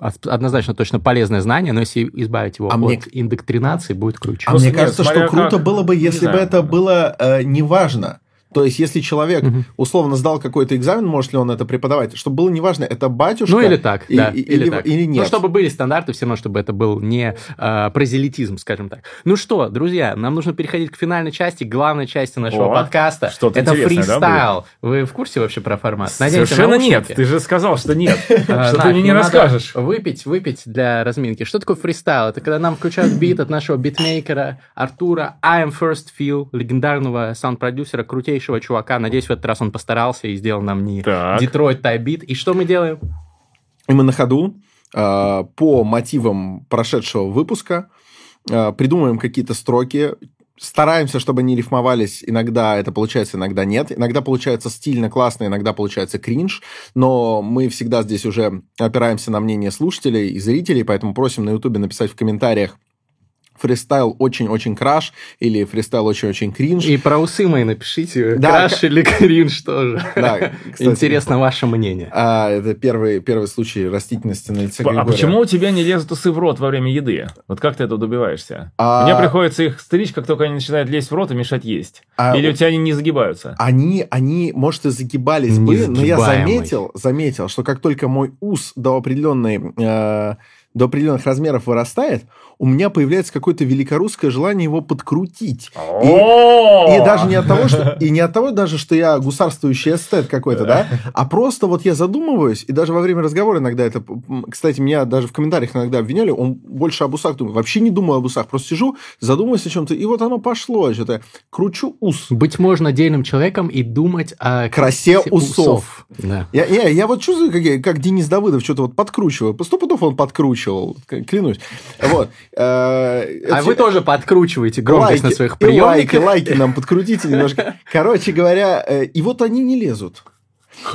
однозначно точно полезное знание, но если избавить его А от мне- индоктринации, будет круче. А Ну, мне кажется, что круто как. было бы, Не если бы знаю. это было э, неважно. То есть, если человек Мгм. условно сдал какой-то экзамен, может ли он это преподавать, чтобы было неважно, это батюшка Ну или так, и- да, и- или, или, так. или нет. Ну, чтобы были стандарты, все равно, чтобы это был не э, прозелитизм, скажем так. Ну что, друзья, нам нужно переходить к финальной части, главной части нашего О, подкаста. что-то это интересное, да, фристайл. Вы в курсе вообще про формат? Наденьте Совершенно нет, ты же сказал, что нет. Что ты мне не расскажешь. Выпить, выпить для разминки. Что такое фристайл? Это когда нам включают бит от нашего битмейкера Артура I am First Feel, легендарного саунд-продюсера, крутейшего чувака. Надеюсь, в этот раз он постарался и сделал нам не Так. Detroit type beat. И что мы делаем? И мы на ходу э, по мотивам прошедшего выпуска э, придумываем какие-то строки, стараемся, чтобы они рифмовались. Иногда это получается, иногда нет. Иногда получается стильно, классно, иногда получается кринж. Но мы всегда здесь уже опираемся на мнение слушателей и зрителей, поэтому просим на Ютубе написать в комментариях фристайл очень-очень краш или фристайл очень-очень кринж. И про усы мои напишите, Да, краш к- или кринж тоже. Да, кстати. Интересно ваше мнение. А, это первый, первый случай растительности на лице А Григория. почему у тебя не лезут усы в рот во время еды? Вот как ты этого добиваешься? А- Мне приходится их стричь, как только они начинают лезть в рот и мешать есть. А- Или у тебя они не загибаются? Они, они, может, и загибались бы, но я заметил, заметил, что как только мой ус до определенной, э, до определенных размеров вырастает, у меня появляется какое-то великорусское желание его подкрутить. И, и даже не от того, что и не от того даже, что я гусарствующий эстет какой-то, да, а просто вот я задумываюсь, и даже во время разговора иногда это, кстати, меня даже в комментариях иногда обвиняли, он больше об усах думает. Вообще не думаю об усах, просто сижу, задумываюсь о чем-то, и вот оно пошло, что-то кручу ус. Быть можно отдельным человеком и думать о Красе усов. Да. Я, я, я вот чувствую, как, я- как Денис Давыдов что-то вот подкручивает. По сто пудов он подкручивал, клянусь. Вот. Э, А вы тоже подкручиваете громкость лайки, на своих и лайки, приемниках. лайки нам подкрутите немножко. Короче говоря, э, и вот они не лезут.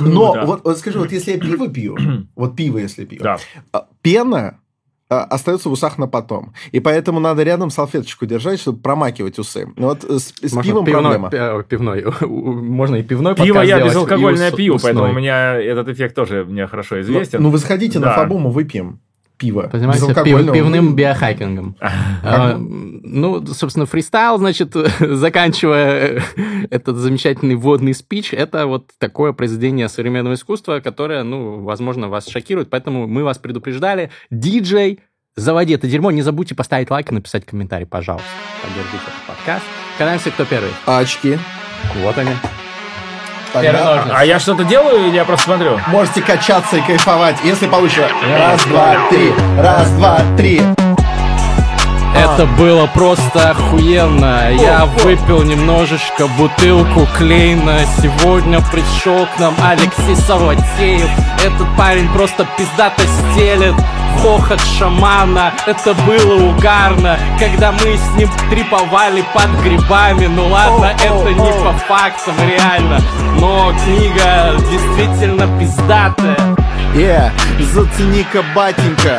Но Круто. вот, вот скажи, вот если я пиво пью, вот пиво если пью, Да. а, пена а, остается в усах на потом. И поэтому надо рядом салфеточку держать, чтобы промакивать усы. Ну Вот э, с, с Можно пивом пивной, проблема. пи- пивной. Можно и пивной Пиво я безалкогольное ус- пью, усной. ну, поэтому у меня этот эффект тоже мне хорошо Ну, известен. ну вы заходите на Да. Фабу, мы выпьем пиво. Понимаете, пив- пивным биохакингом. А, Ну, собственно, фристайл, значит, заканчивая этот замечательный вводный спич, это вот такое произведение современного искусства, которое, ну, возможно, вас шокирует, поэтому мы вас предупреждали. Диджей, заводи это дерьмо. Не забудьте поставить лайк и написать комментарий, пожалуйста. Поддержите этот подкаст. Канаемся, кто первый. Очки. Вот они. Тогда. А я что-то делаю или я просто смотрю? Можете качаться и кайфовать, если получится. Раз, два, три. Раз, два, три. Это было просто охуенно. Я выпил немножечко бутылку Клейна. Сегодня пришел к нам Алексей Саватеев. Этот парень просто пиздато стелет. Хохот шамана, это было угарно Когда мы с ним триповали под грибами. Ну ладно, это не по фактам реально. Но книга действительно пиздатая. Е, зацени-ка, батенька.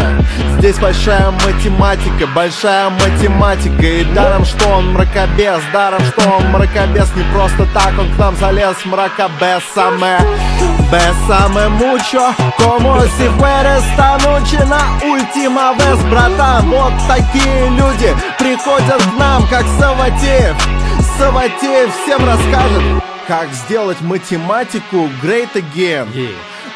Здесь большая математика, большая математика. И даром, что он мракобес, даром, что он мракобес. Не просто так он к нам залез, мракобесами Бесаме мучо, como si fuera esta noche на última vez, братан Вот такие люди приходят к нам, как Саватеев Саватеев всем расскажет, как сделать математику great again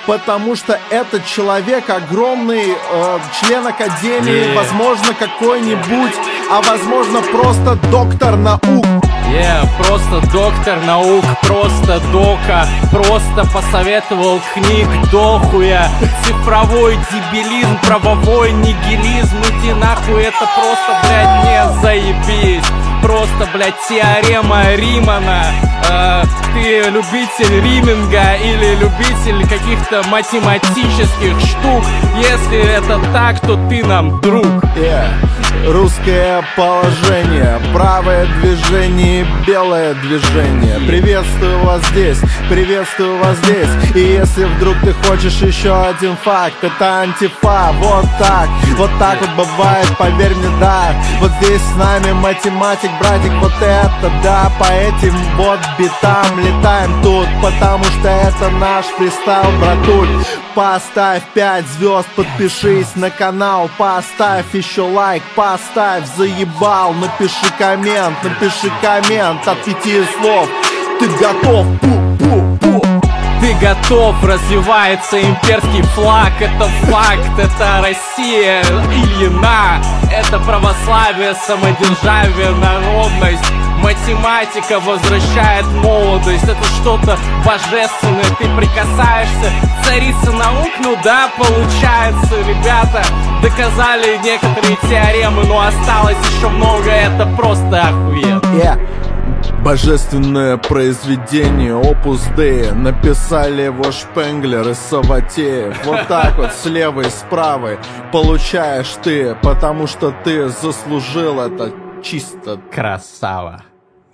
Потому что этот человек огромный э, член академии, Yeah. возможно, какой-нибудь, а возможно, просто доктор наук. Yeah, просто доктор наук, просто дока Просто посоветовал книг дохуя Цифровой дебилизм, правовой нигилизм Иди нахуй, это просто, блядь, не заебись Просто, блядь, теорема Римана э, ты любитель риминга или любитель каких-то математических штук. Если это так, то ты нам друг. Yeah. Русское положение, правое движение, белое движение. Приветствую вас здесь, приветствую вас здесь. И если вдруг ты хочешь еще один факт, это антифа. Вот так, вот так вот бывает, поверь мне, да. Вот здесь с нами математик, братик, вот это да. По этим вот битам летаем тут, потому что это наш фристайл, братуль. Поставь 5 звезд, подпишись на канал, поставь еще лайк, поставь, заебал, напиши коммент, напиши коммент от пяти слов. Ты готов? Пу-пу-пу. Ты готов, развивается имперский флаг Это факт, это Россия, Ильина Это православие, самодержавие, народность Математика возвращает молодость. Это что-то божественное. Ты прикасаешься, царица наук Ну да, получается, ребята Доказали некоторые теоремы Но осталось еще много. Это просто охуенно. Yeah. Божественное произведение Опус Dei Написали его Шпенглер и Саватеев Вот так вот, с левой, с правой Получаешь ты, потому что ты заслужил это чисто. Красава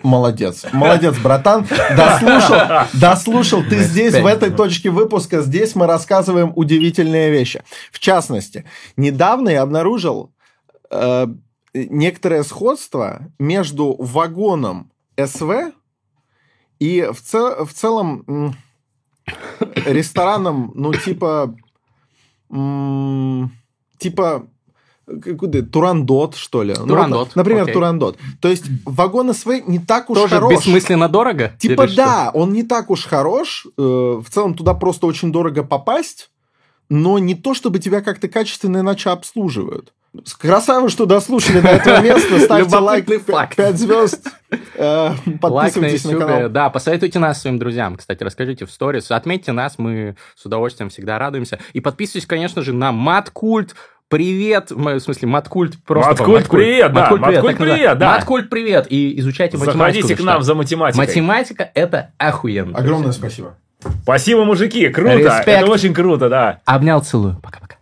Молодец, молодец, братан. Дослушал, дослушал. Ты здесь, в этой точке выпуска, здесь мы рассказываем удивительные вещи. В частности, недавно я обнаружил э, некоторое сходство между вагоном СВ и в, цел, в целом рестораном, ну, типа, типа какой-то Турандот, что ли. Турандот. Ну, например, окей. Турандот. То есть вагон СВ не так уж Тоже хорош. бессмысленно дорого? Типа да, он не так уж хорош. Э, в целом туда просто очень дорого попасть, но не то, чтобы тебя как-то качественно иначе обслуживают. Красавы, что дослушали до этого места. Ставьте лайк, 5 звезд. Э, подписывайтесь на канал. Да, посоветуйте нас своим друзьям. Кстати, расскажите в сторис. Отметьте нас, мы с удовольствием всегда радуемся. И подписывайтесь, конечно же, на Маткульт. Привет, в смысле, Маткульт просто... Маткульт, привет, да. Маткульт, привет, привет, да. Маткульт, привет. И изучайте математику. Заходите к нам за математикой. Математика – это охуенно. Огромное спасибо. Спасибо, мужики, круто. Респект. Это очень круто, да. Обнял, целую. Пока-пока.